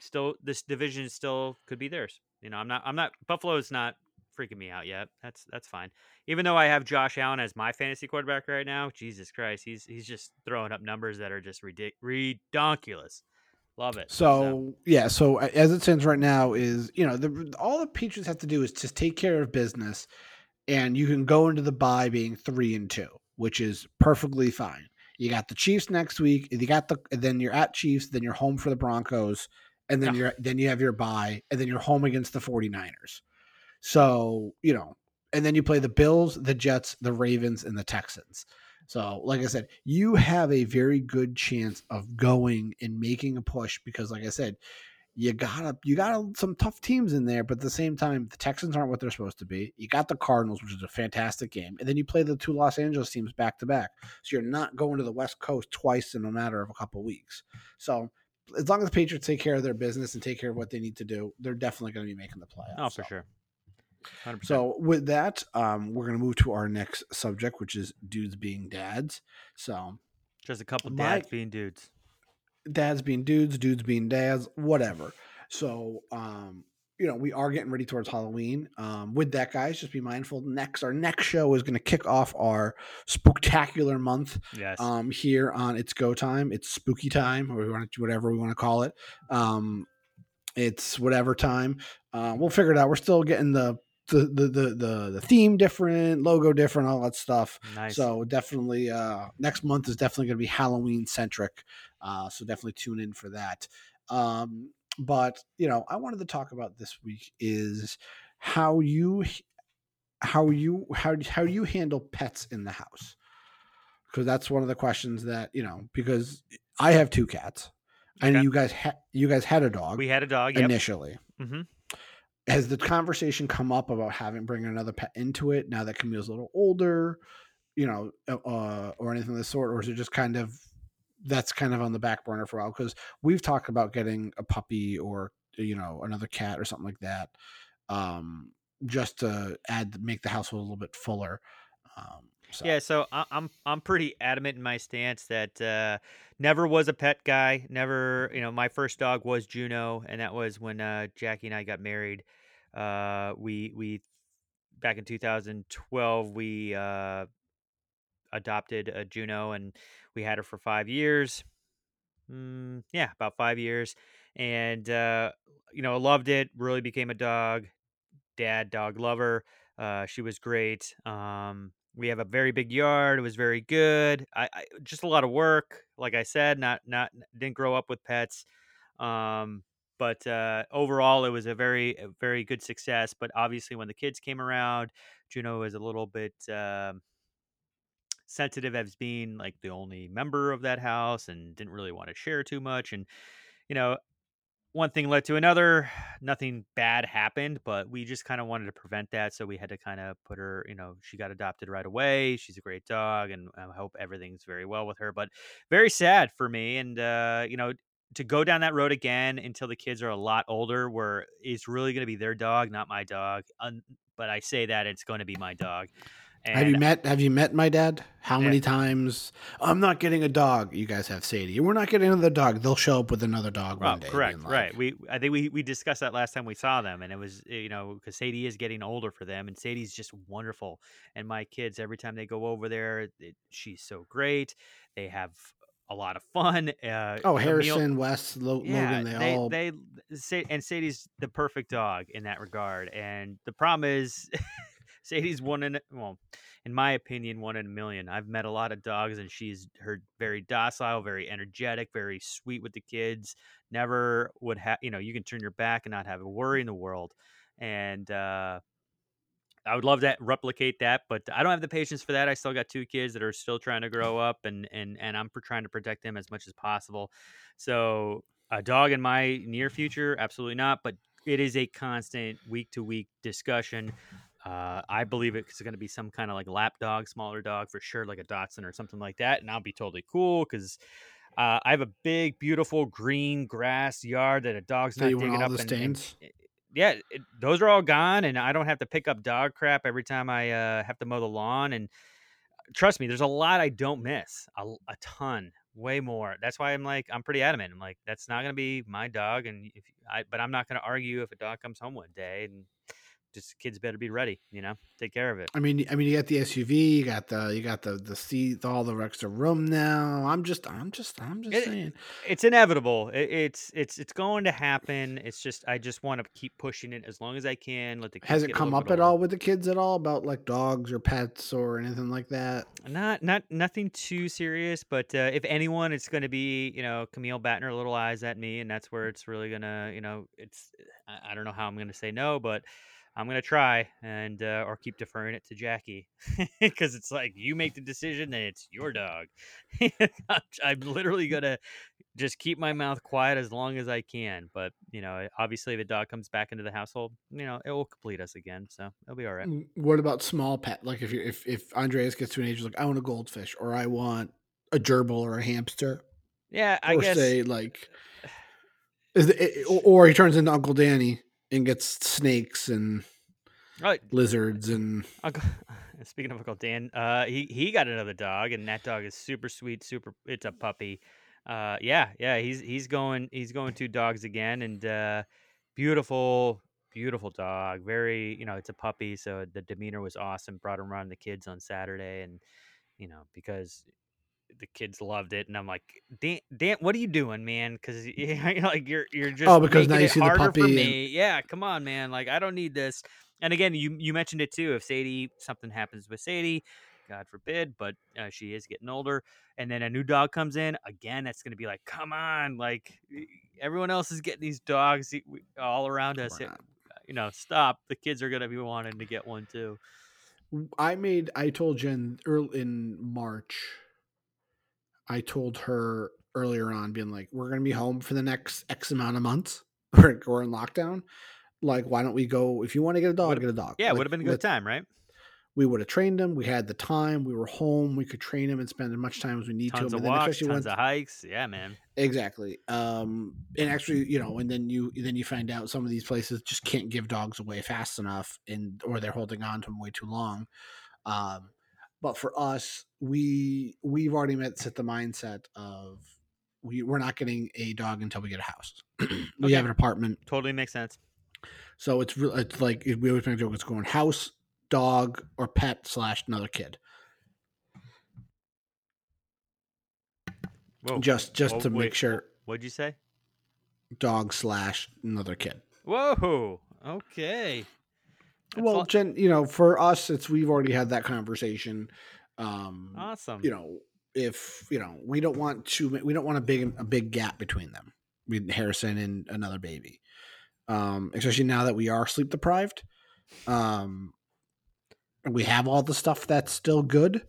still this division still could be theirs. You know, I'm not I'm not Buffalo's not freaking me out yet. That's that's fine. Even though I have Josh Allen as my fantasy quarterback right now, Jesus Christ, he's he's just throwing up numbers that are just ridic- ridiculous. Love it. So yeah, so uh, as it stands right now is you know the all the Patriots have to do is just take care of business, and you can go into the bye being three and two, which is perfectly fine. You got the Chiefs next week. You got the then you're at Chiefs, then you're home for the Broncos, and then Yeah. you're then you have your bye, and then you're home against the 49ers. So you know, and then you play the Bills, the Jets, the Ravens, and the Texans. So, like I said, you have a very good chance of going and making a push because, like I said, you got you got some tough teams in there, but at the same time, the Texans aren't what they're supposed to be. You got the Cardinals, which is a fantastic game, and then you play the two Los Angeles teams back to back. So you're not going to the West Coast twice in a matter of a couple weeks. So as long as the Patriots take care of their business and take care of what they need to do, they're definitely going to be making the playoffs. Oh, for sure. 100%. So with that, um, we're going to move to our next subject, which is dudes being dads. So just a couple my- dads being dudes. dads being dudes, dudes being dads, whatever. So, um, you know, we are getting ready towards Halloween. Um, with that, guys, just be mindful. Next, our next show is going to kick off our spectacular month. Yes. Um, here on It's Go Time. It's spooky time, or we want to, do whatever we want to call it. Um, it's whatever time. Uh, we'll figure it out. We're still getting the the the the the, the theme different, logo different, all that stuff. Nice. So definitely, uh, next month is definitely going to be Halloween centric. Uh, so definitely tune in for that. Um, but you know, I wanted to talk about this week is how you how you how how you handle pets in the house because that's one of the questions that you know because I have two cats. Okay. you guys ha- you guys had a dog. We had a dog yep. initially. Mm Mhm. Has the conversation come up about having bringing another pet into it now that Camille's a little older, you know, uh, or anything of the sort, or is it just kind of that's kind of on the back burner for a while? Because we've talked about getting a puppy or you know another cat or something like that, um, just to add make the household a little bit fuller. Um, so. Yeah, so I- I'm I'm pretty adamant in my stance that uh, never was a pet guy. Never, you know, my first dog was Juno, and that was when uh, Jackie and I got married. Uh, we we back in 2012 we uh, adopted a Juno, and we had her for five years. Mm, yeah, about five years, and uh, you know, loved it. Really became a dog dad dog lover. Uh, she was great. Um, we have a very big yard. It was very good. I, I just a lot of work. Like I said, not not didn't grow up with pets. Um, but uh, overall, it was a very a very good success. But obviously, when the kids came around, Juno was a little bit um, sensitive as being like the only member of that house and didn't really want to share too much. And you know, one thing led to another. Nothing bad happened, but we just kind of wanted to prevent that. So we had to kind of put her, you know, she got adopted right away. She's a great dog, and I hope everything's very well with her. But very sad for me. And, uh, you know, to go down that road again until the kids are a lot older, where it's really going to be their dog, not my dog. But I say that it's going to be my dog. Have you met Have you met my dad? How many times? I'm not getting a dog. You guys have Sadie. We're not getting another dog. They'll show up with another dog Well, one day. correct, like, right. We I think we we discussed that last time we saw them, and it was you know because Sadie is getting older for them, and Sadie's just wonderful. And my kids, every time they go over there, it, she's so great. They have a lot of fun. Uh, Oh, Harrison, West, Lo- yeah, Logan. They, they all. they say and Sadie's the perfect dog in that regard. And the problem is, Sadie's one in a- well, in my opinion, one in a million. I've met a lot of dogs, and she's her very docile, very energetic, very sweet with the kids. Never would have you know you can turn your back and not have a worry in the world. And uh, I would love to replicate that, but I don't have the patience for that. I still got two kids that are still trying to grow up, and and and I'm trying to protect them as much as possible. So a dog in my near future, absolutely not. But it is a constant week to week discussion. Uh, I believe it's going to be some kind of like lap dog, smaller dog for sure, like a Dotson or something like that, and I'll be totally cool because. Uh, I have a big, beautiful green grass yard that a dog's So not digging up. the and- and- stains? yeah, it, those are all gone, and I don't have to pick up dog crap every time I uh, have to mow the lawn. And trust me, there's a lot I don't miss, a ton, way more. That's why I'm like, I'm pretty adamant. I'm like, that's not gonna be my dog, and if I, but I'm not gonna argue if a dog comes home one day, and just kids better be ready, you know, take care of it. I mean, I mean, you got the SUV, you got the, you got the the seat, all the extra room now. I'm just, I'm just, I'm just It- saying. It's inevitable. It, it's it's it's going to happen. It's just I just want to keep pushing it as long as I can. Let the kids Has it come up at all with the kids at all about like dogs or pets or anything like that? Not not nothing too serious, but uh, if anyone, it's going to be you know Camille batting her little eyes at me, and that's where it's really gonna you know it's I, I don't know how I'm gonna say no, but I'm gonna try and uh, or keep deferring it to Jackie because it's like you make the decision and it's your dog. I'm, literally gonna just keep my mouth quiet as long as I can, but you know obviously if a dog comes back into the household, you know it will complete us again, so it'll be all right. Mm, What about small pet? Like if you if if Andreas gets to an age like I want a goldfish or I want a gerbil or a hamster, Yeah, I or guess. say like, is the, or he turns into Uncle Danny and gets snakes and Oh, lizards and Uncle, speaking of Uncle Dan, uh, he he got another dog, and that dog is super sweet. Super, it's a puppy. Uh, yeah, yeah, he's he's going he's going two dogs again, and uh, beautiful, beautiful dog. Very, you know, it's a puppy, so the demeanor was awesome. Brought him around the kids on Saturday, and you know because the kids loved it, and I'm like, Dan, Dan what are you doing, man? Because like you're you're just Oh, because now you see the puppy and- Yeah, come on, man. Like I don't need this. And again, you you mentioned it too. If Sadie something happens with Sadie, God forbid, but uh, she is getting older, and then a new dog comes in again, that's going to be like, come on, like everyone else is getting these dogs all around us. It- you know, stop. The kids are going to be wanting to get one too. I made I told Jen early in March. I told her earlier on, being like, "We're gonna be home for the next X amount of months. We're, we're in lockdown. Like, why don't we go? If you want to get a dog, Would've- get a dog. Yeah, it Like, would have been a good time, right? We would have trained him. We had the time. We were home. We could train him and spend as much time as we need Tons to. of him. And then walks, especially tons once- of hikes. Yeah, man. Exactly. Um, and actually, you know, and then you then you find out some of these places just can't give dogs away fast enough, and or they're holding on to them way too long. Um, but for us, we we've already met set the mindset of we we're not getting a dog until we get a house. we Okay. have an apartment, Totally makes sense. so it's real. It's like we always make a joke. It's going house, dog, or pet slash another kid. Whoa. Just just Whoa, to make sure, What'd you say? dog slash another kid. Whoa. Okay. That's well, lo- Jen, you know, for us, it's we've already had that conversation. Um, awesome. you know, if you know, we don't want to, we don't want a big a big gap between them, with Harrison and another baby. Um, especially now that we are sleep deprived. Um, and we have all the stuff that's still good.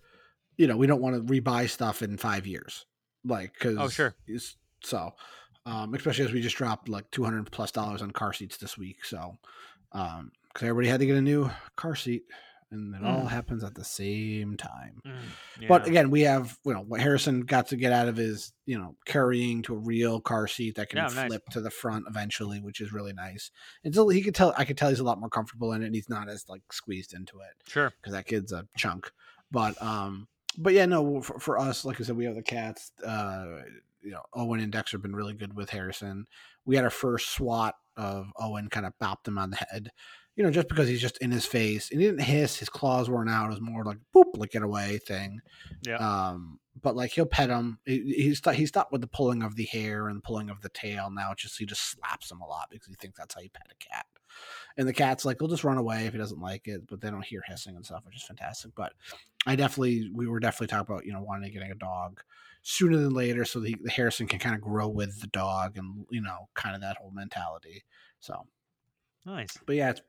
You know, we don't want to rebuy stuff in five years, like because Oh, sure. So, um, especially as we just dropped like two hundred plus dollars on car seats this week. So, um, because everybody had to get a new car seat, and it all Mm. happens at the same time. Mm, But again, we have you know Harrison got to get out of his you know carrying to a real car seat that can Yeah, nice. flip to the front eventually, which is really nice. And so he could tell I could tell he's a lot more comfortable in it, and he's not as like squeezed into it Sure. because that kid's a chunk. But um, but yeah, no, for, for us, like I said, we have the cats. Uh, you know, Owen and Dexter have been really good with Harrison. We had our first swat of Owen kind of bopped him on the head. You know, just because he's just in his face and he didn't hiss, his claws weren't out. It was more like boop, like get away thing. Yeah. Um, but like he'll pet him. He, he, st- he stopped with the pulling of the hair and pulling of the tail. Now it's just he just slaps him a lot because he thinks that's how you pet a cat. And the cat's like, he'll just run away if he doesn't like it, but they don't hear hissing and stuff, which is fantastic. But I definitely, we were definitely talking about, you know, wanting to getting a dog sooner than later so the, the Harrison can kind of grow with the dog and, you know, kind of that whole mentality. So, Nice. but yeah, it's,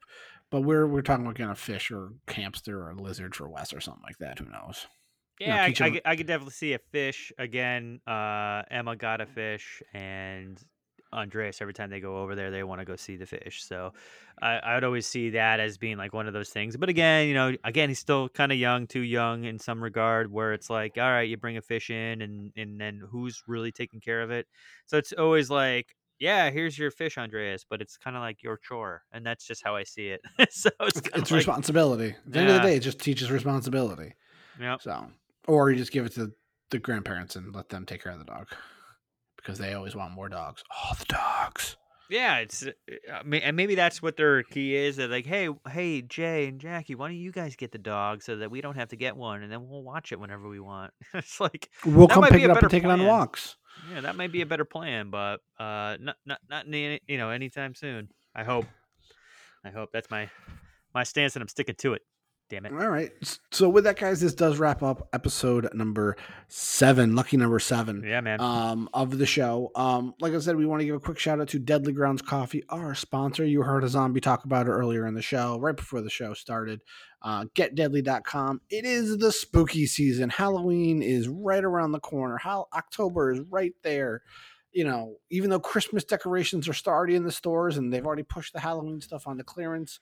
but we're, we're talking about getting a fish or hamster or lizard for Wes or something like that. Who knows? You know, Yeah, I, I, could- I could definitely see a fish again. Uh, Emma got a fish, and Andreas. Every time they go over there, they want to go see the fish. So I, I would always see that as being like one of those things. But again, you know, again, he's still kind of young, too young in some regard, where it's like, all right, you bring a fish in, and and then who's really taking care of it? So it's always like. Yeah, here's your fish, Andreas, but it's kind of like your chore, and that's just how I see it. so it's It's like, responsibility. At the end of the day, it just teaches responsibility. Yeah. So, or you just give it to the grandparents and let them take care of the dog because they always want more dogs. All the dogs. Yeah, it's uh, and maybe that's what their key is. They're like, hey, hey, Jay and Jackie, why don't you guys get the dog so that we don't have to get one, and then we'll watch it whenever we want. it's like We'll come pick be it up and take it on plan. walks. Yeah, that might be a better plan, but uh, not not not any, you know anytime soon. I hope. I hope that's my my stance, and I'm sticking to it. Damn it. All right. So with that, guys, this does wrap up episode number seven, lucky number seven. Yeah, man. Um, of the show. Um, like I said, we want to give a quick shout out to Deadly Grounds Coffee, our sponsor. You heard a zombie talk about it earlier in the show, right before the show started. Uh, getdeadly.com. It is the spooky season. Halloween is right around the corner. How October is right there. You know, even though Christmas decorations are already in the stores and they've already pushed the Halloween stuff on the clearance,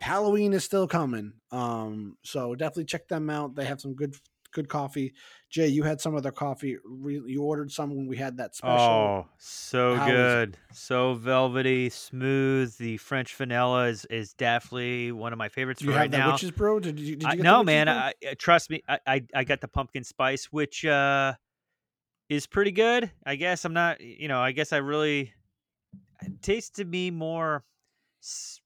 Halloween is still coming. Um, so definitely check them out. They have some good good coffee. Jay, you had some of their coffee. Re- you ordered some when we had that special. Oh, so How is it? good. So velvety, smooth. The French vanilla is, is definitely one of my favorites you right now. witch's brew? Did you? Did you I, no, man. I, I- trust me. I, I I got the pumpkin spice, which uh is pretty good. I guess I'm not. You know, I guess I really it tastes to me more s-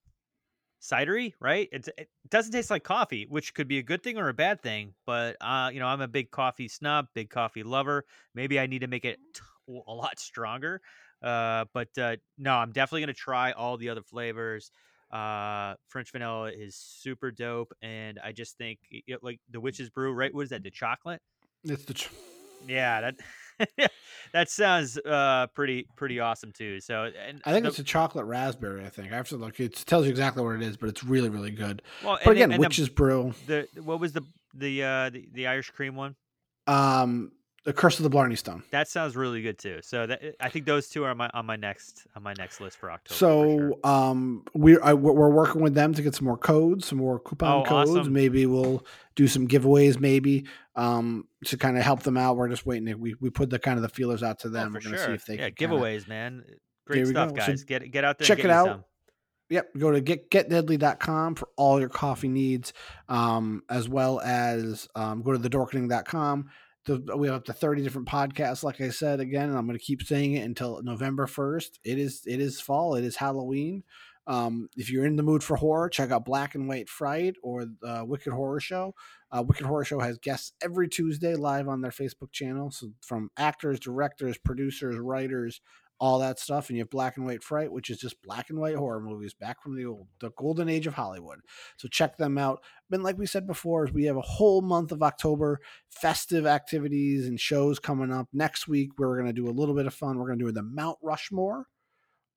cidery, right? It's, it doesn't taste like coffee, which could be a good thing or a bad thing. But uh, you know, I'm a big coffee snob, big coffee lover. Maybe I need to make it t- a lot stronger. Uh, but uh, no, I'm definitely gonna try all the other flavors. Uh, French vanilla is super dope, and I just think like the witch's brew, right? What is that? The chocolate? it's the. Ch- Yeah, that that sounds uh pretty pretty awesome too. So, and I think the- it's a chocolate raspberry. I think I have to look. It tells you exactly what it is, but it's really really good. well, but again, the- witch's brew. the what was the the uh the, the Irish cream one? Um, the Curse of the Blarney Stone. That sounds really good too. So that I think those two are my on my next on my next list for October. for So sure. um, we I, we're we're working with them to get some more codes, some more coupon Oh, codes. awesome. Maybe we'll do some giveaways, maybe um, to kind of help them out. We're just waiting. To, we we put the kind of the feelers out to Oh, them. for we're gonna sure. see if they yeah can kinda- giveaways, man. Great stuff, go. So guys. get get out there. check and it out. some. Yep, go to get getdeadly.com for all your coffee needs, um, as well as um, go to thedorkening.com. The, we have up to 30 different podcasts, like I said again, and I'm going to keep saying it until November 1st. It is it is fall, it is Halloween. Um, if you're in the mood for horror, check out Black and White Fright or uh, Wicked Horror Show. Uh, Wicked Horror Show has guests every Tuesday live on their Facebook channel. So from actors, directors, producers, writers, all that stuff. And you have Black and White Fright, which is just black and white horror movies back from the old, the golden age of Hollywood. So check them out. And like we said before, we have a whole month of October festive activities and shows coming up. Next week, we're going to do a little bit of fun. We're going to do the Mount Rushmore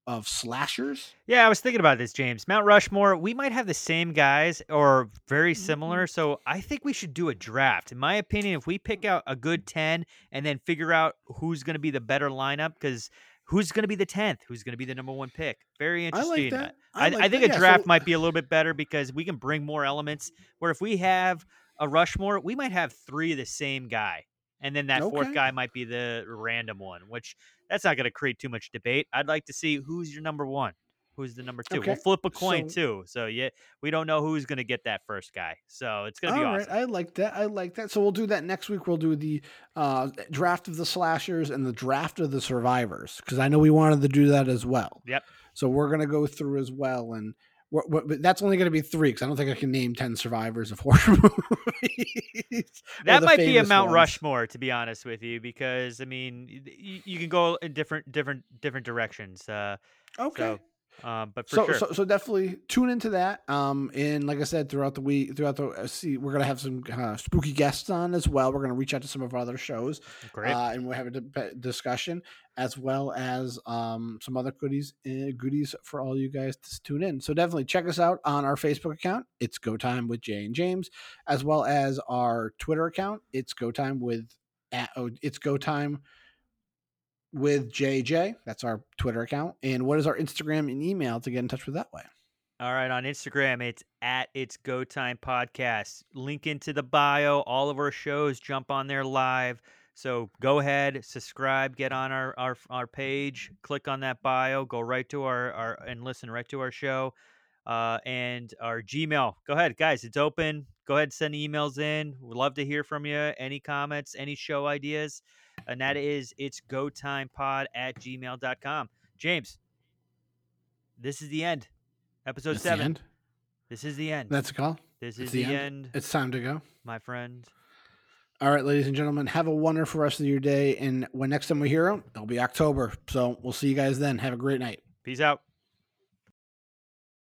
of slashers. Yeah, I was thinking about this, James. Mount Rushmore, we might have the same guys or very Mm-hmm. similar. So I think we should do a draft. In my opinion, if we pick out a good 10 and then figure out who's going to be the better lineup, because who's going to be the tenth? Who's going to be the number one pick? Very interesting. I like that. I, I like I think that. a Yeah, draft so- might be a little bit better because we can bring more elements. Where if we have a Rushmore, we might have three of the same guy, and then that fourth guy might be the random one. Which that's not going to create too much debate. I'd like to see who's your number one. Who's the number two? Okay. We'll flip a coin So- too. So yeah, we don't know who's going to get that first guy. So it's going to be All right, awesome. I like that. I like that. So we'll do that next week. We'll do the uh, draft of the slashers and the draft of the survivors because I know we wanted to do that as well. Yep. So we're gonna go through as well, and we're, we're- but that's only gonna be three because I don't think I can name ten survivors of horror movies. That might be a Mount ones. Rushmore, to be honest with you, because I mean, you, you can go in different, different, different directions. Uh, Okay. So, um, but for so, sure, so so definitely tune into that. Um, and like I said, throughout the week, throughout the uh, see, we're gonna have some uh, spooky guests on as well. We're gonna reach out to some of our other shows, Great. uh, and we'll have a de- discussion as well as um some other goodies uh, goodies for all you guys to tune in. So definitely check us out on our Facebook account. It's Go Time with Jay and James, as well as our Twitter account. It's Go Time with at, oh, it's Go Time with JJ. That's our Twitter account. And what is our Instagram and email to get in touch with that way? all right, on Instagram, it's at It's Go Time Podcast. Link into the bio. All of our shows jump on there live. So go ahead, subscribe, get on our our, our page, click on that bio, go right to our, our and listen right to our show. Uh, and our Gmail. Go ahead, guys. It's open. Go ahead, send emails in. We'd love to hear from you. Any comments, any show ideas. And that is it's go time pod at gmail.com. James, this is the end. Episode That's the seven. end? This is the end. That's a call. This It's is the, end. It's time to go. my friend. All right, ladies and gentlemen, have a wonderful rest of your day. And when next time we hear them, it'll be October. So we'll see you guys then. Have a great night. Peace out.